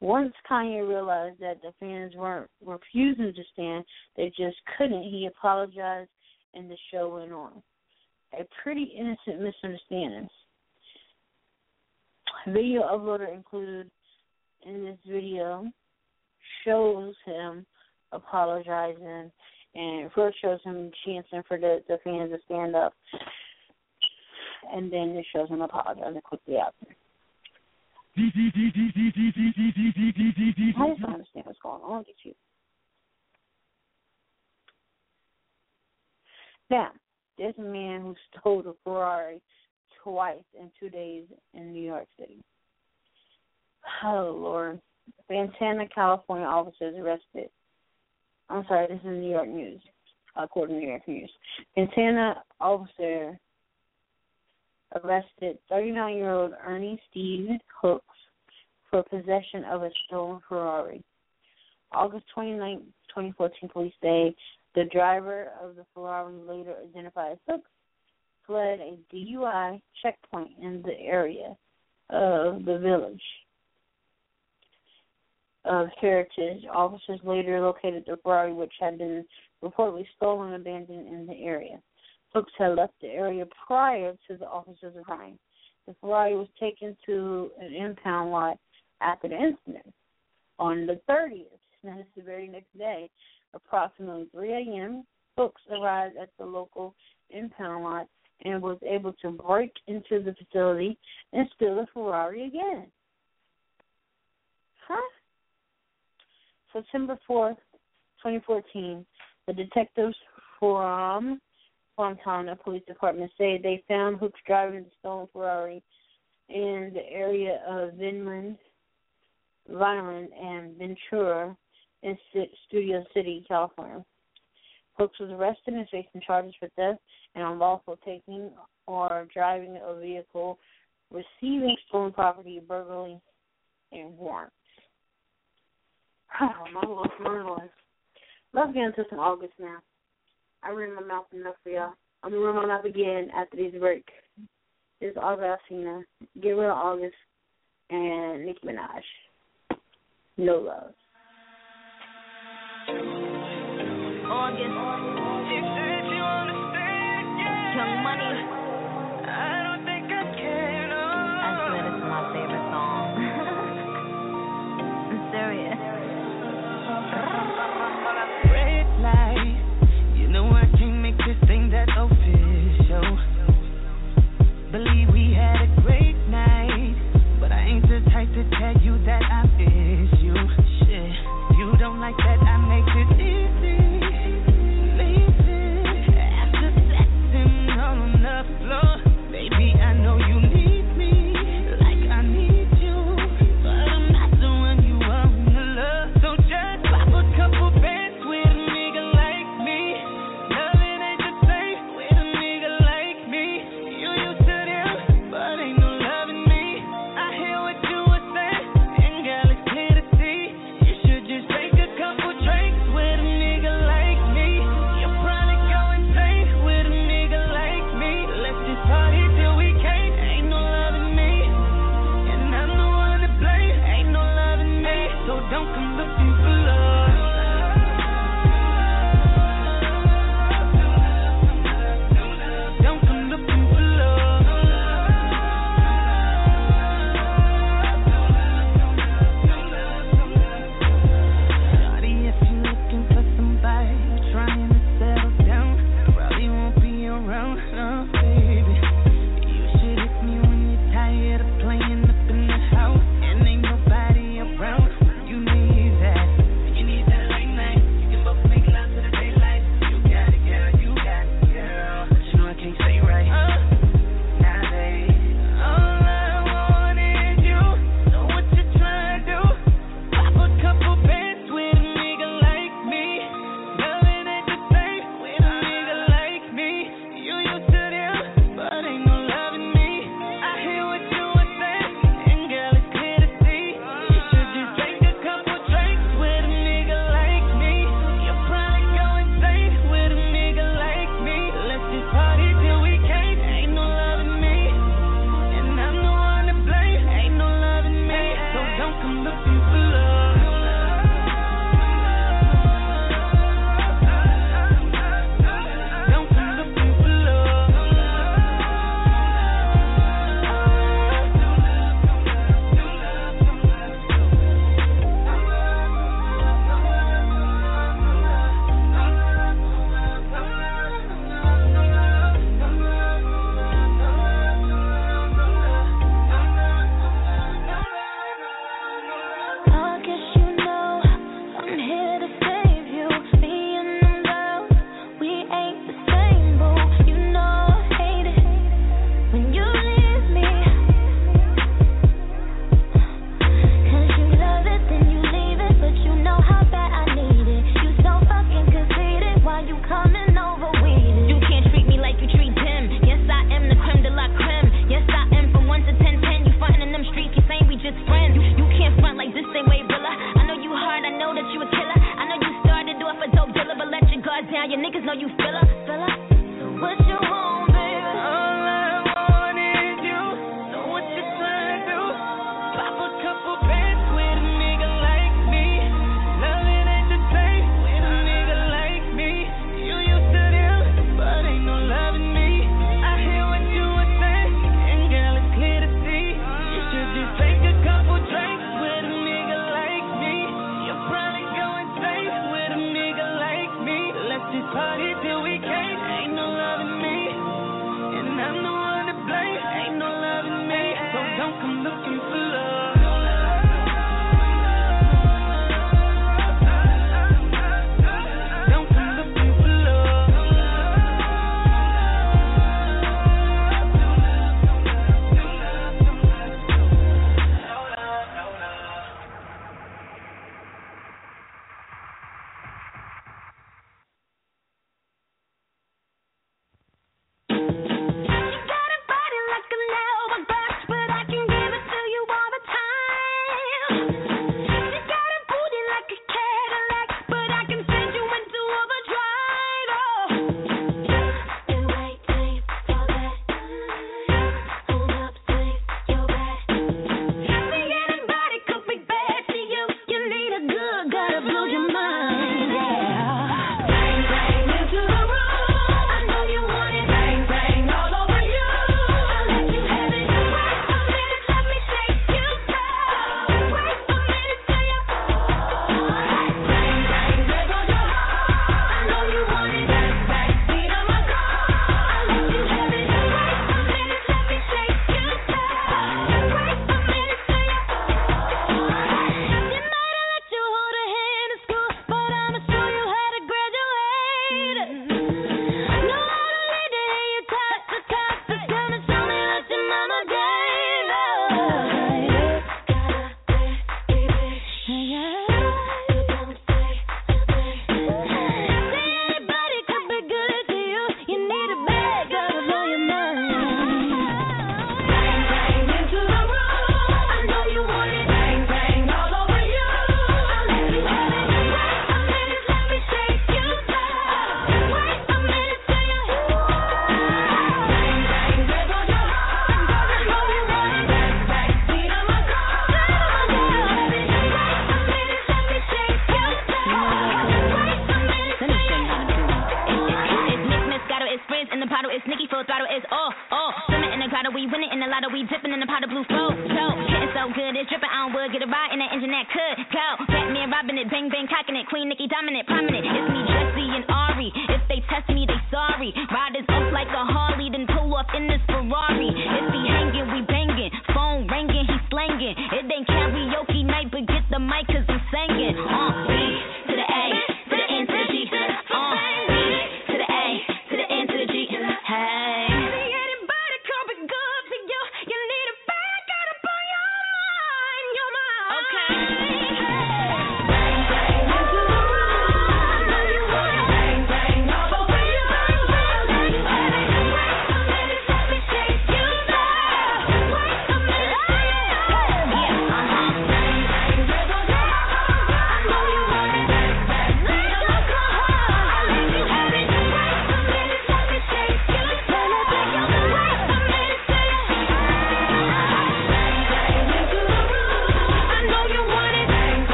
Once Kanye realized that the fans weren't refusing to stand, they just couldn't, he apologized and the show went on. A pretty innocent misunderstanding. Video uploader included in this video shows him apologizing and first shows him chanting for the, the fans to stand up and then it shows him apologizing quickly after. I just don't understand what's going on with you. Now, a man who stole a Ferrari twice in two days in New York City. Oh Lord. Fontana, California officers arrested. I'm sorry, this is New York News, according to New York News. Fontana officer arrested 39 year old Ernie Steve Hooks for possession of a stolen Ferrari. August 29, 2014, police say the driver of the Ferrari, later identified as Hooks, fled a DUI checkpoint in the area of the village of Heritage. Officers later located the Ferrari, which had been reportedly stolen and abandoned in the area. Hooks had left the area prior to the officers arriving. The Ferrari was taken to an impound lot after the incident. On the 30th, that's the very next day, approximately 3 a.m., Hooks arrived at the local impound lot and was able to break into the facility and steal the Ferrari again. Huh? September 4th, 2014, the detectives from Fontana Police Department say they found Hooks driving the stolen Ferrari in the area of Vinland, Vineland, and Ventura in Studio City, California. Hooks was arrested and facing charges for theft and unlawful taking or driving a vehicle, receiving stolen property, burglary, and warrants. Oh, my Lord, my Lord. Let's get into some August now. I ran my mouth enough for y'all. I'm gonna run my mouth again after this break. This is August Alsina. Get rid of August and Nicki Minaj. No love. August. Honey.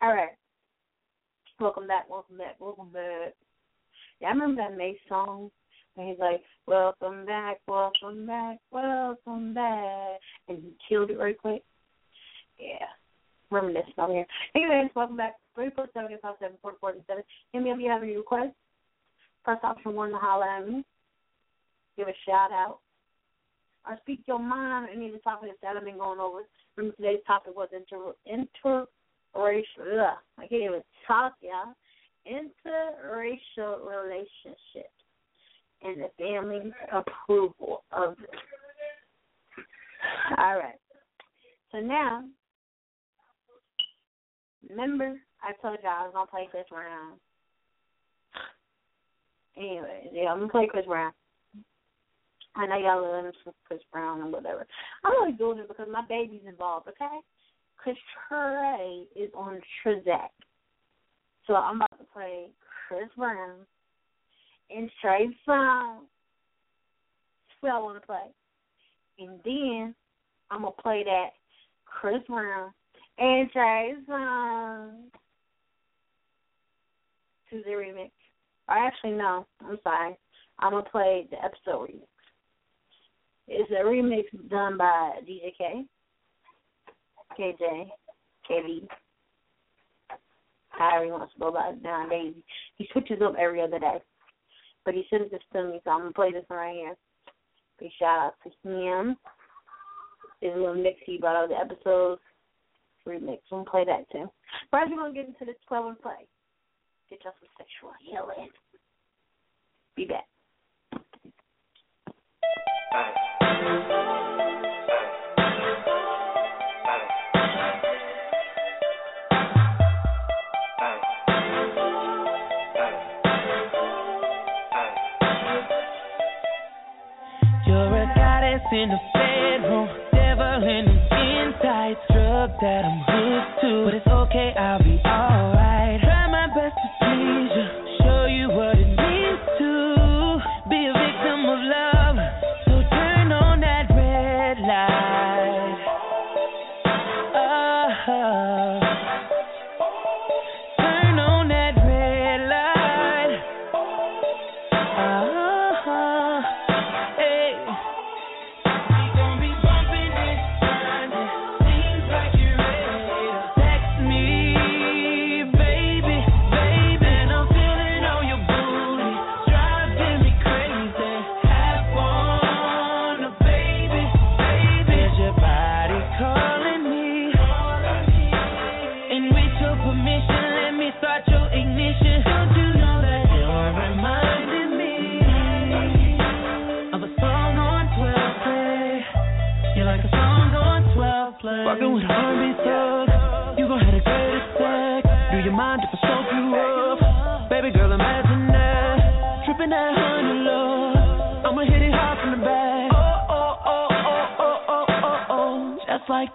All right. Welcome back, welcome back, welcome back. Yeah, I remember that Mase song and he's like, Welcome back, welcome back, welcome back and he killed it right quick. Yeah. Reminiscing over here. Anyways, welcome back. Three four seven five seven four four seven. Hit me up if you have any requests. Press option one to holler at me. Give a shout out. Or speak your mind on any of the topics that I've been going over. Remember today's topic was inter inter racial. Ugh, I can't even talk, y'all. Interracial relationships and the family approval of it. All right. So now, remember I told y'all I was gonna play Chris Brown. Anyways, yeah, I'm gonna play Chris Brown. I know y'all love Chris Brown and whatever. I'm only doing it because my baby's involved, okay? Chris Trey is on Trizak. So I'm about to play Chris Brown and Trey Songz. That's what I want to play. And then I'm going to play that Chris Brown and Trey Songz to the remix. Or actually, no, I'm sorry. I'm going to play the episode remix. It's a remix done by DJ K. KJ, KB, however he wants to go about it nowadays. He switches up every other day. But he sends this to me, so I'm going to play this one right here. Big shout out to him. There's a little mix he brought out the episodes. Remix. I'm play that too. First, we're going to get into the 12 and play. Get y'all some sexual healing. Be back. You're in the bedroom, devil in the inside, drug that I'm hooked to. But it's okay, I'll be alright.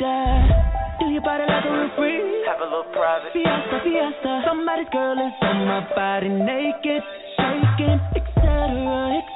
Do your body like a referee. Have a little private. Fiesta, fiesta. Somebody's girl is on my body naked, shaking, etc., etc.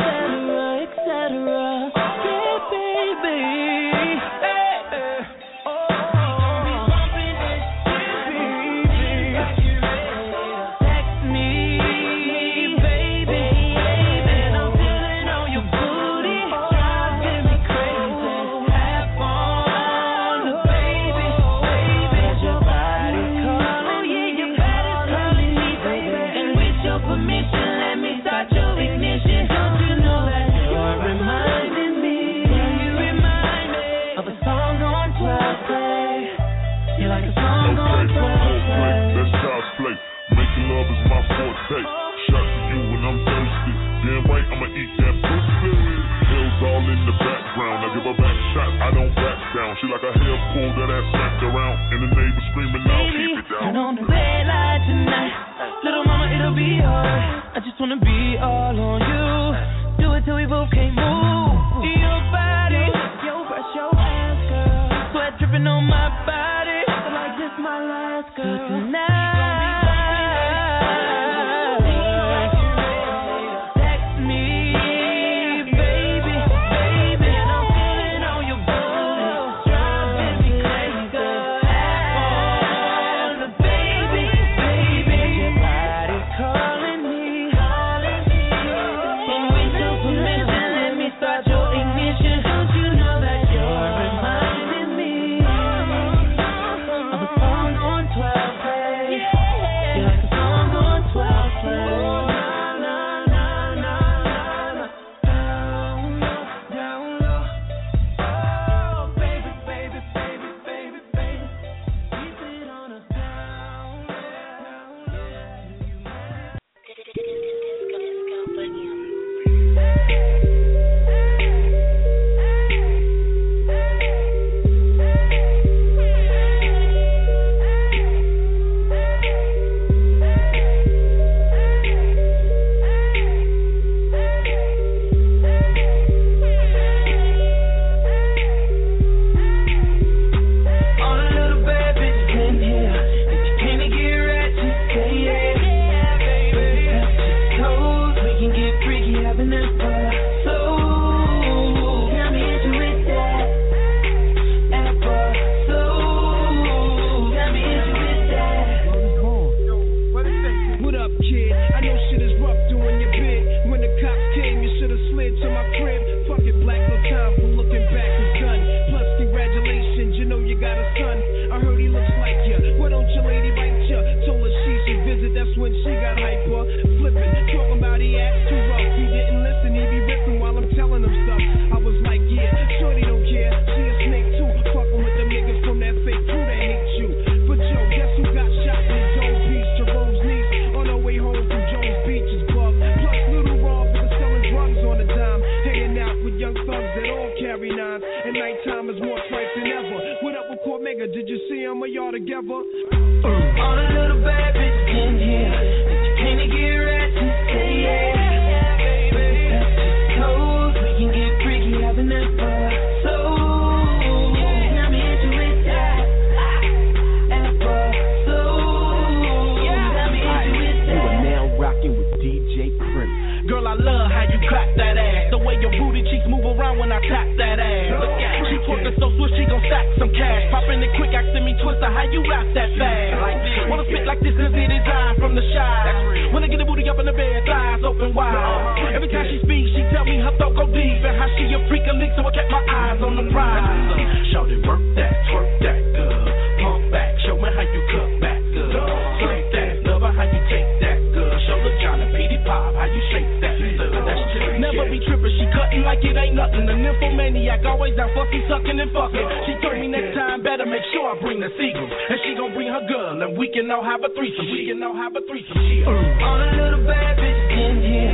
but be tripping. She cutting like it ain't nothing. The nymphomaniac always out fucking, sucking, and fucking. She told me next time better make sure I bring the sequel. And she gon' bring her girl, and we can all have a threesome. We can all have a threesome. She, uh. All the little bad bitches in here,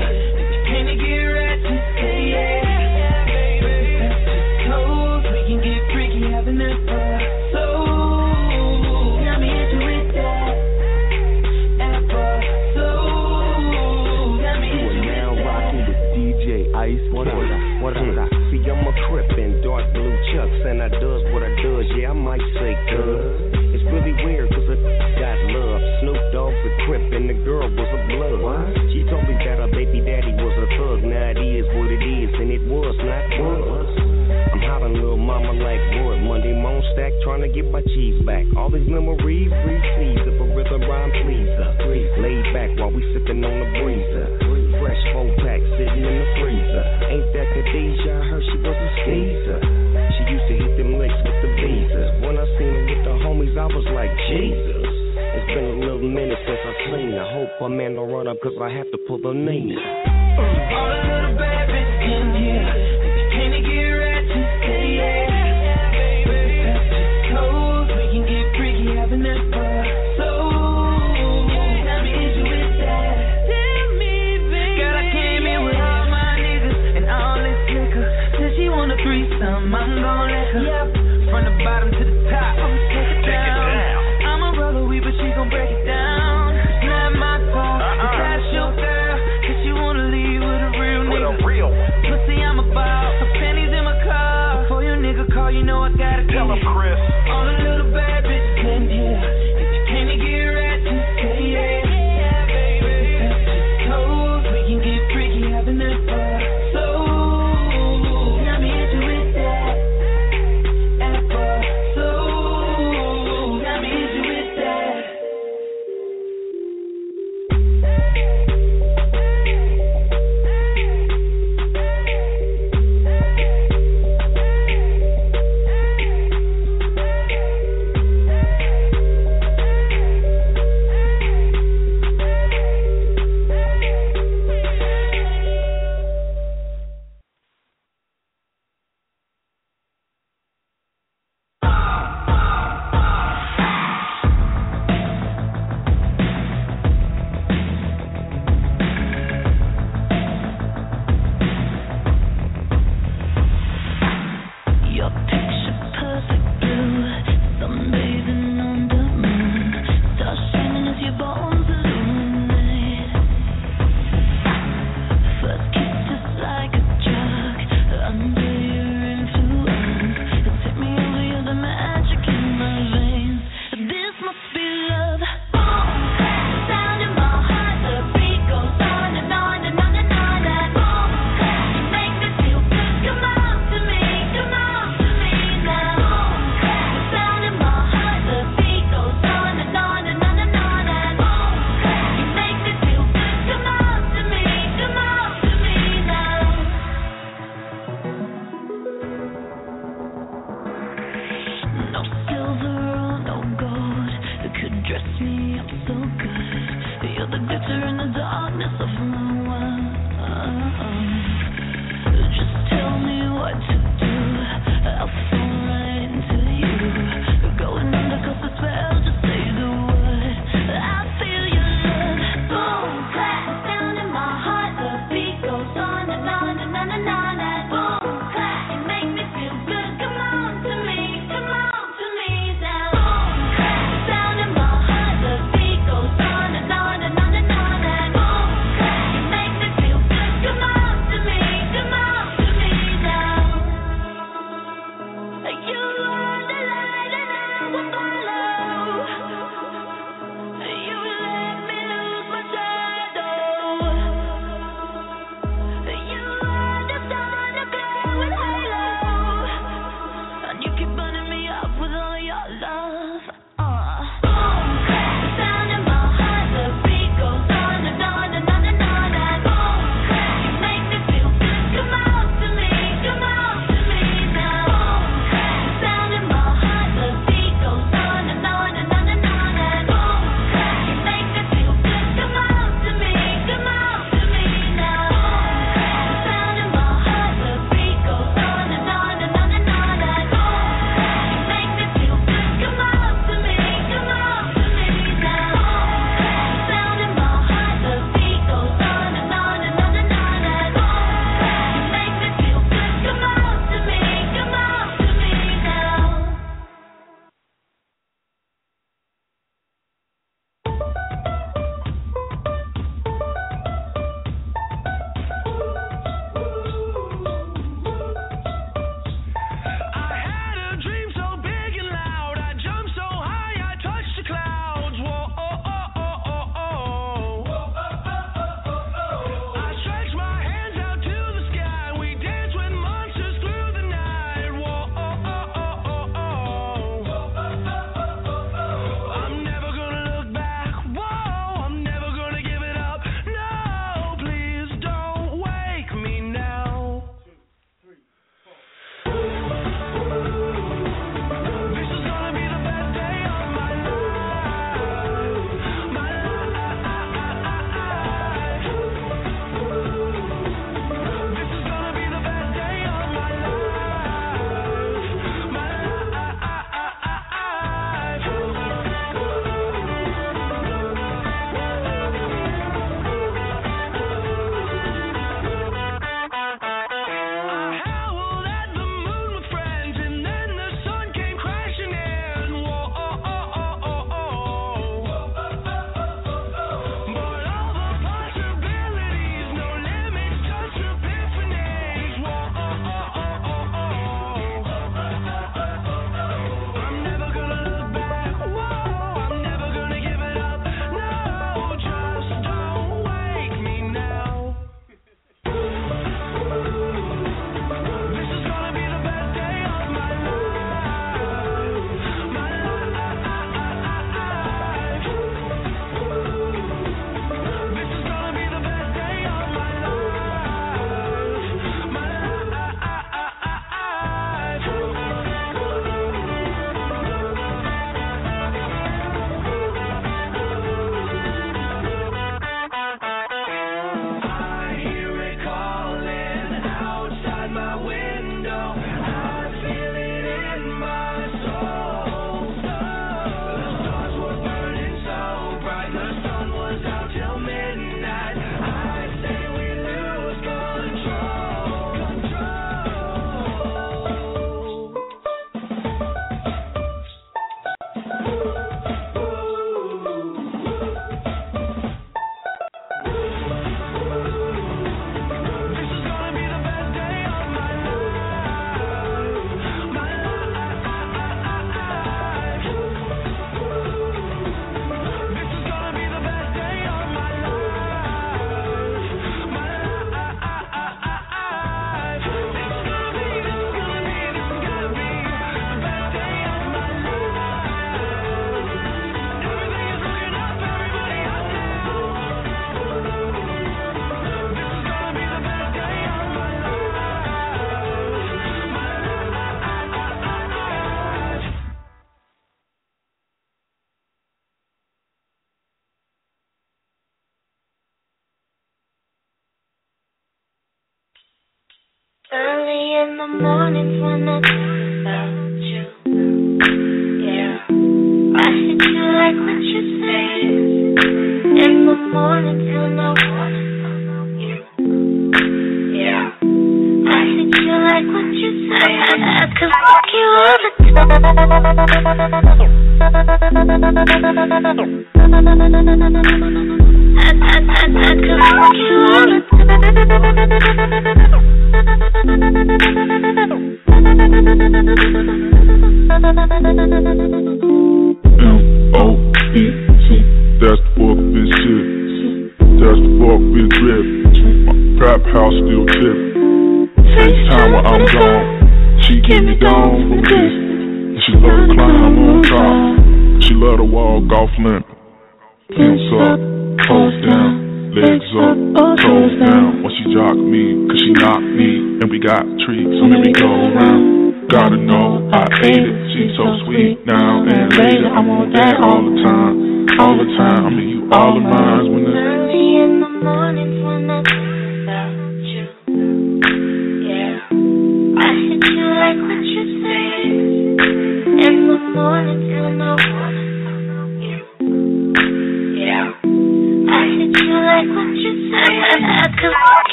can you get ratchet? Yeah. I'm a crip in dark blue chucks, and I does what I does, yeah, I might say good. It's really weird, cause I got love. Snoop Dogg's a crip, and the girl was a blood. What? She told me that her baby daddy was a thug, now it is what it is, and it was not was. I'm hollering little mama like wood, Monday moan stack, trying to get my cheese back. All these memories, received if a rhythm rhyme pleaser. Uh, Laid back while we sippin' on the breezer. Fresh four pack, sitting in the freezer. Ain't that Khadijah? I heard she was a skeezer. She used to hit them licks with the visas. When I seen her with the homies, I was like, Jesus. It's been a little minute since I seen her. Hope a man don't run up, cause I have to pull the name. All the little bad bitches come here. Can you get right to stay? llamándole. Yeah.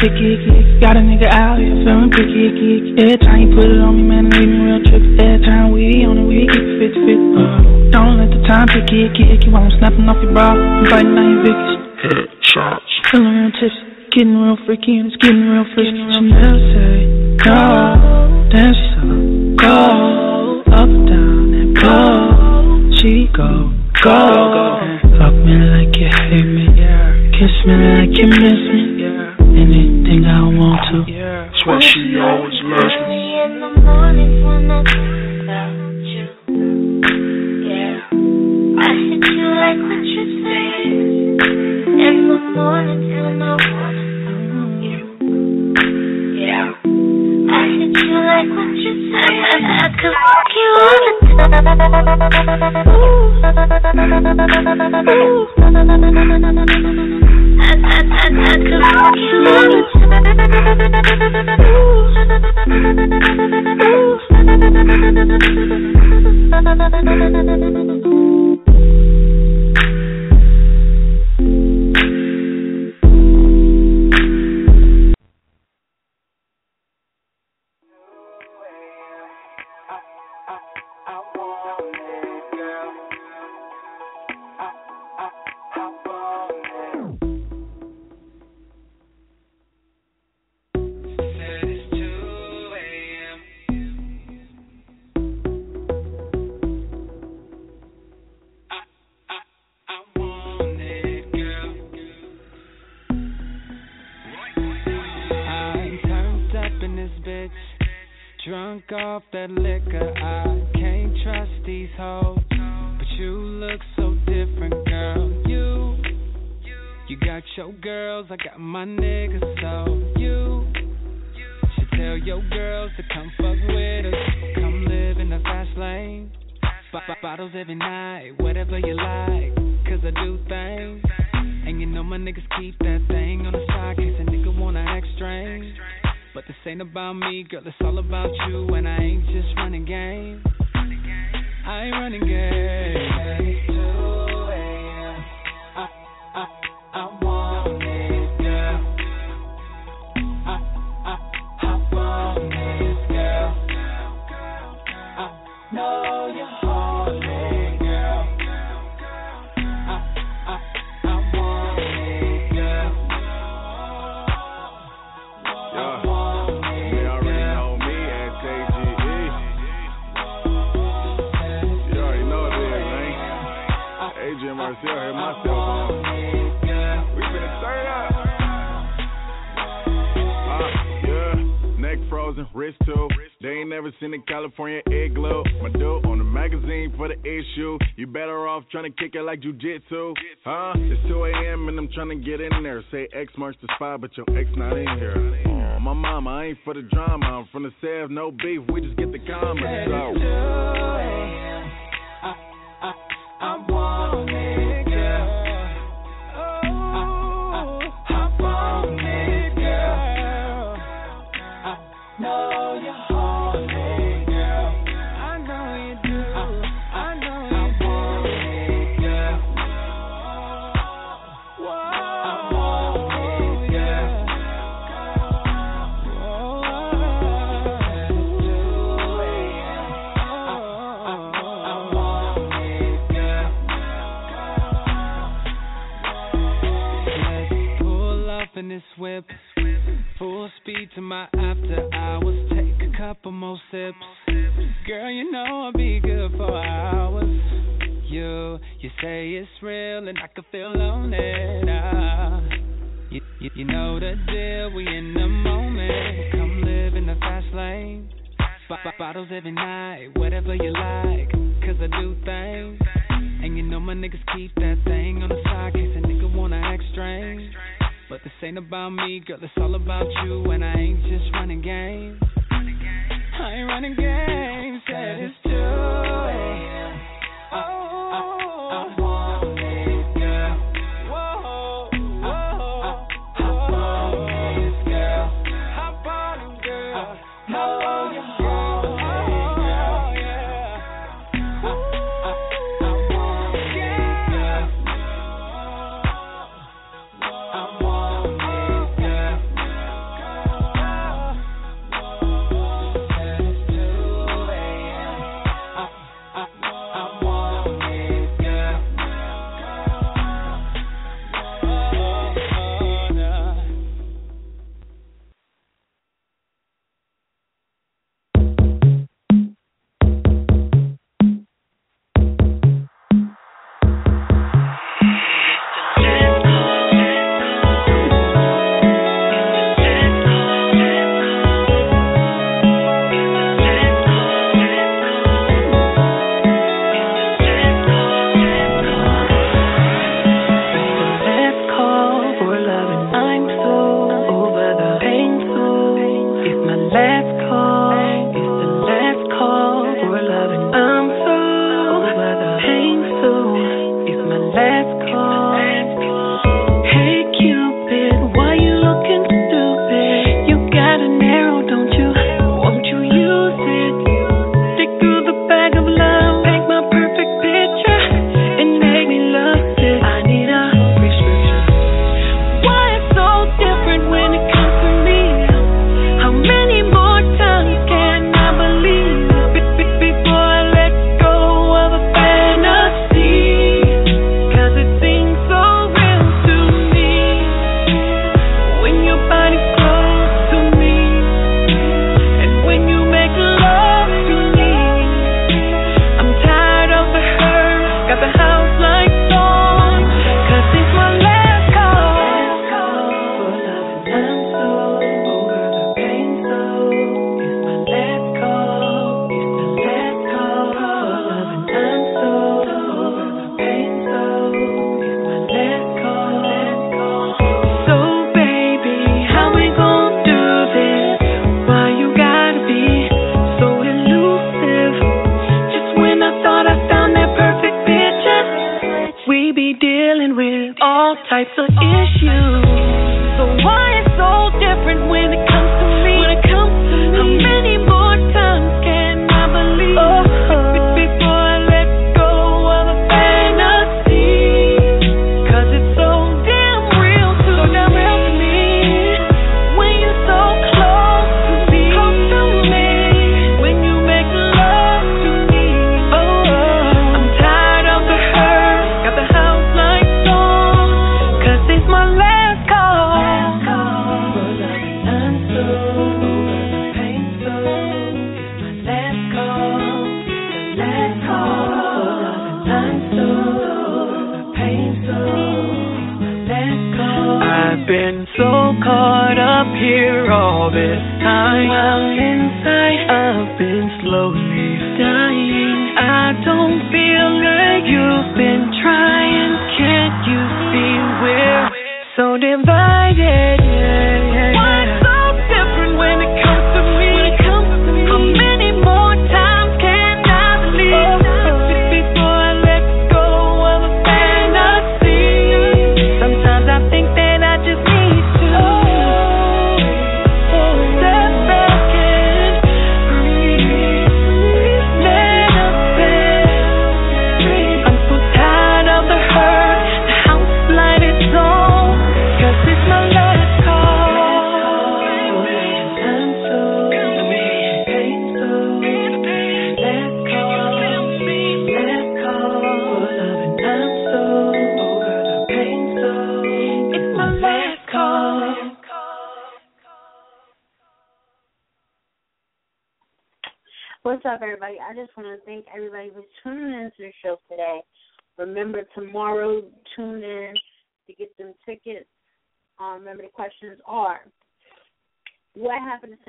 picky, got a nigga out here feeling picky. Every time you put it on me, man, it leave me real tricky. Every time we on it, we keep it fit, fit. Uh, don't let the time picky, picky while I'm snapping off your bra. I'm biting on your vickies. Headshots. Feeling real tipsy, getting real freaky, and it's getting real freaky. She never say no, then she saw go up, down, and go. She go, go, go. Fuck me like you hate me, kiss me like you miss me. Ooh.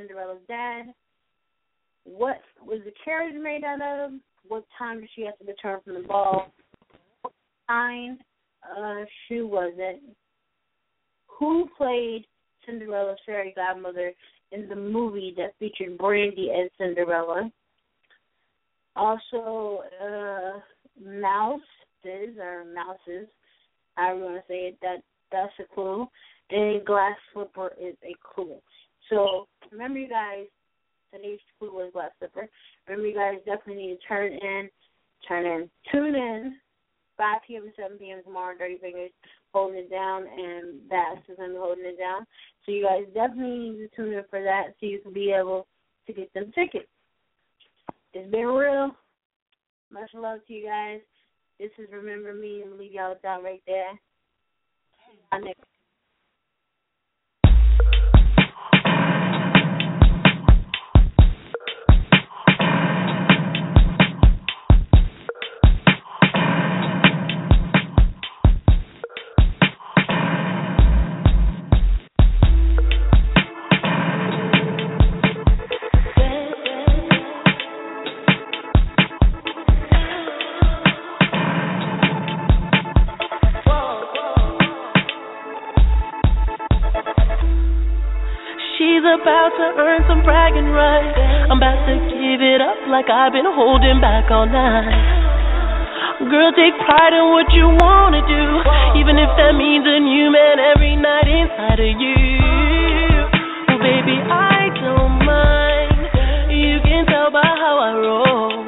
Cinderella's dad? What was the carriage made out of? What time did she have to return from the ball? What kind uh, shoe was it? Who played Cinderella's fairy godmother in the movie that featured Brandy as Cinderella? Also, uh, mouses or mouses, I want to say it. That that's a clue. And glass slipper is a clue. So remember, you guys. Today's clue was glass slipper. Remember, you guys definitely need to turn in, turn in, tune in. 5 p.m. to 7 p.m. tomorrow. Dirty Fingers holding it down, and Bass is going to be holding it down. So you guys definitely need to tune in for that so you can be able to get them tickets. It's been real. Much love to you guys. This is Remember Me, and leave y'all down right there. Bye next. Rights. I'm about to give it up like I've been holding back all night. Girl, take pride in what you wanna do, even if that means a new man every night inside of you. Well, baby, I don't mind. You can tell by how I roll.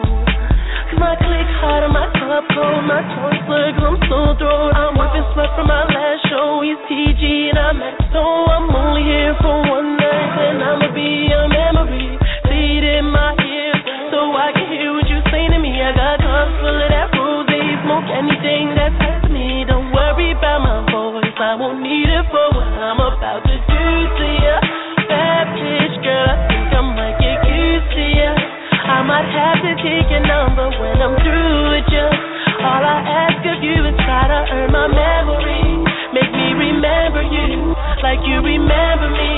My click hot and my cup cold, my tongue I'm so thrown. I'm wiping sweat from my last show. He's TG and I'm at so I'm only here for one night and I'ma be a memory. Say in my ear so I can hear what you say to me. I got cups full of that rose, smoke anything that touches me. Don't worry about my voice, I won't need it for what I'm about to do to ya. Bad bitch, girl, I think I might get used to ya. I might have to take your number when I'm through with you. All I ask of you is try to earn my memory. Make me remember you like you remember me.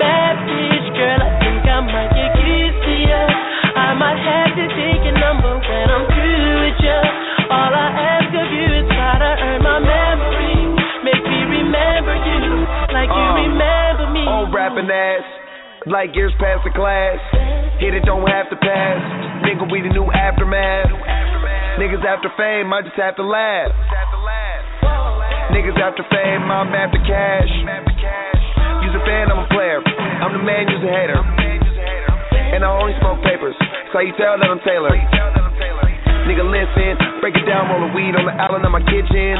Bad bitch, girl, I think I might get used to you. I might have to take your number when I'm through with you. All I ask of you is try to earn my memory. Make me remember you like you Uh, remember me. Old rapping ass, like years past the class. Hit it, don't have to pass. Nigga, we the new aftermath. Niggas after fame, I just have to laugh. Niggas after fame, I'm after cash. You's a fan, I'm a player. I'm the man, you's a hater. And I only smoke papers, so you tell that I'm Taylor. Nigga, listen, break it down, roll the weed on the island of my kitchen.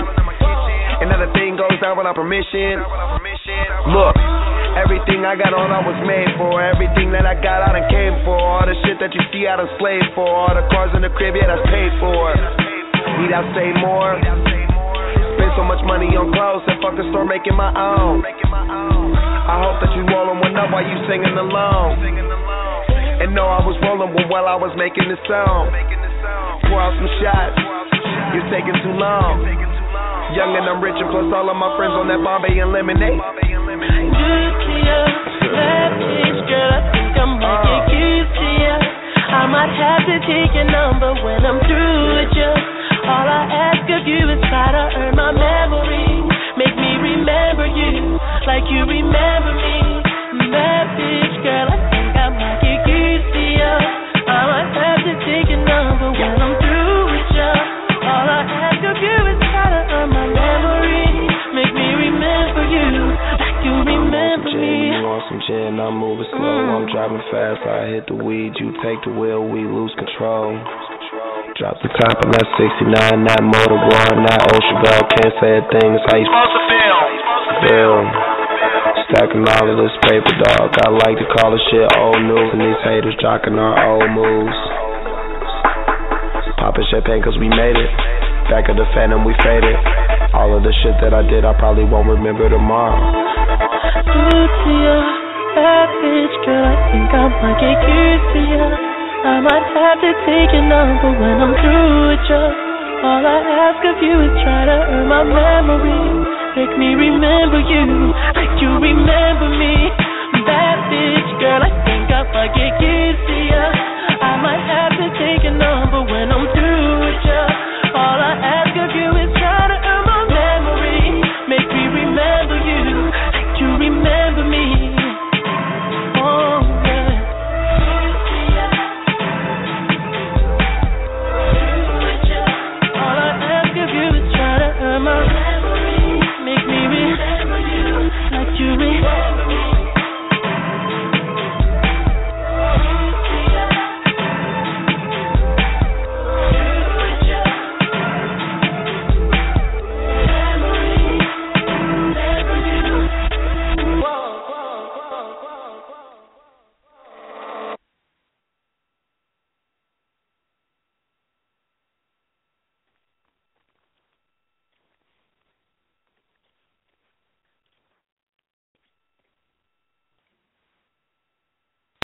And now the thing goes down without permission. Look, everything I got on, I was made for. Everything that I got, I done came for. All the shit that you see, I done slaved for. All the cars in the crib, yeah, that's paid for. Need I say more? Spend so much money on clothes and fuck a store making my own. I hope that you rolling one up while you singing along. And know I was rolling one while I was making this song. Pour out some shots. You're taking too long. Young and I'm rich and plus all of my friends on that Bombay and lemonade. Number when I'm through with ya. All I ask of you is try to earn my memory. Make me remember you. I might have to take your number when You want some gin, I'm moving slow. Mm. I'm driving fast, I hit the weed. You take the wheel, we lose control. Drop the top of that 69, that motor one, that ocean girl. Can't say a thing, it's how you supposed to feel. Feel. Stacking all of this paper, dog. I like to call this shit old news, and these haters jocking our old moves. Popping champagne cause we made it. Back of the phantom, we faded. All of the shit that I did, I probably won't remember tomorrow. Good bitch, girl. I think I might get used to you. I might have to take your number when I'm through with you. All I ask of you is try to earn my memory. Make me remember you like you remember me. Bad bitch, girl. I think I might get used to you. I might have to take your number when I'm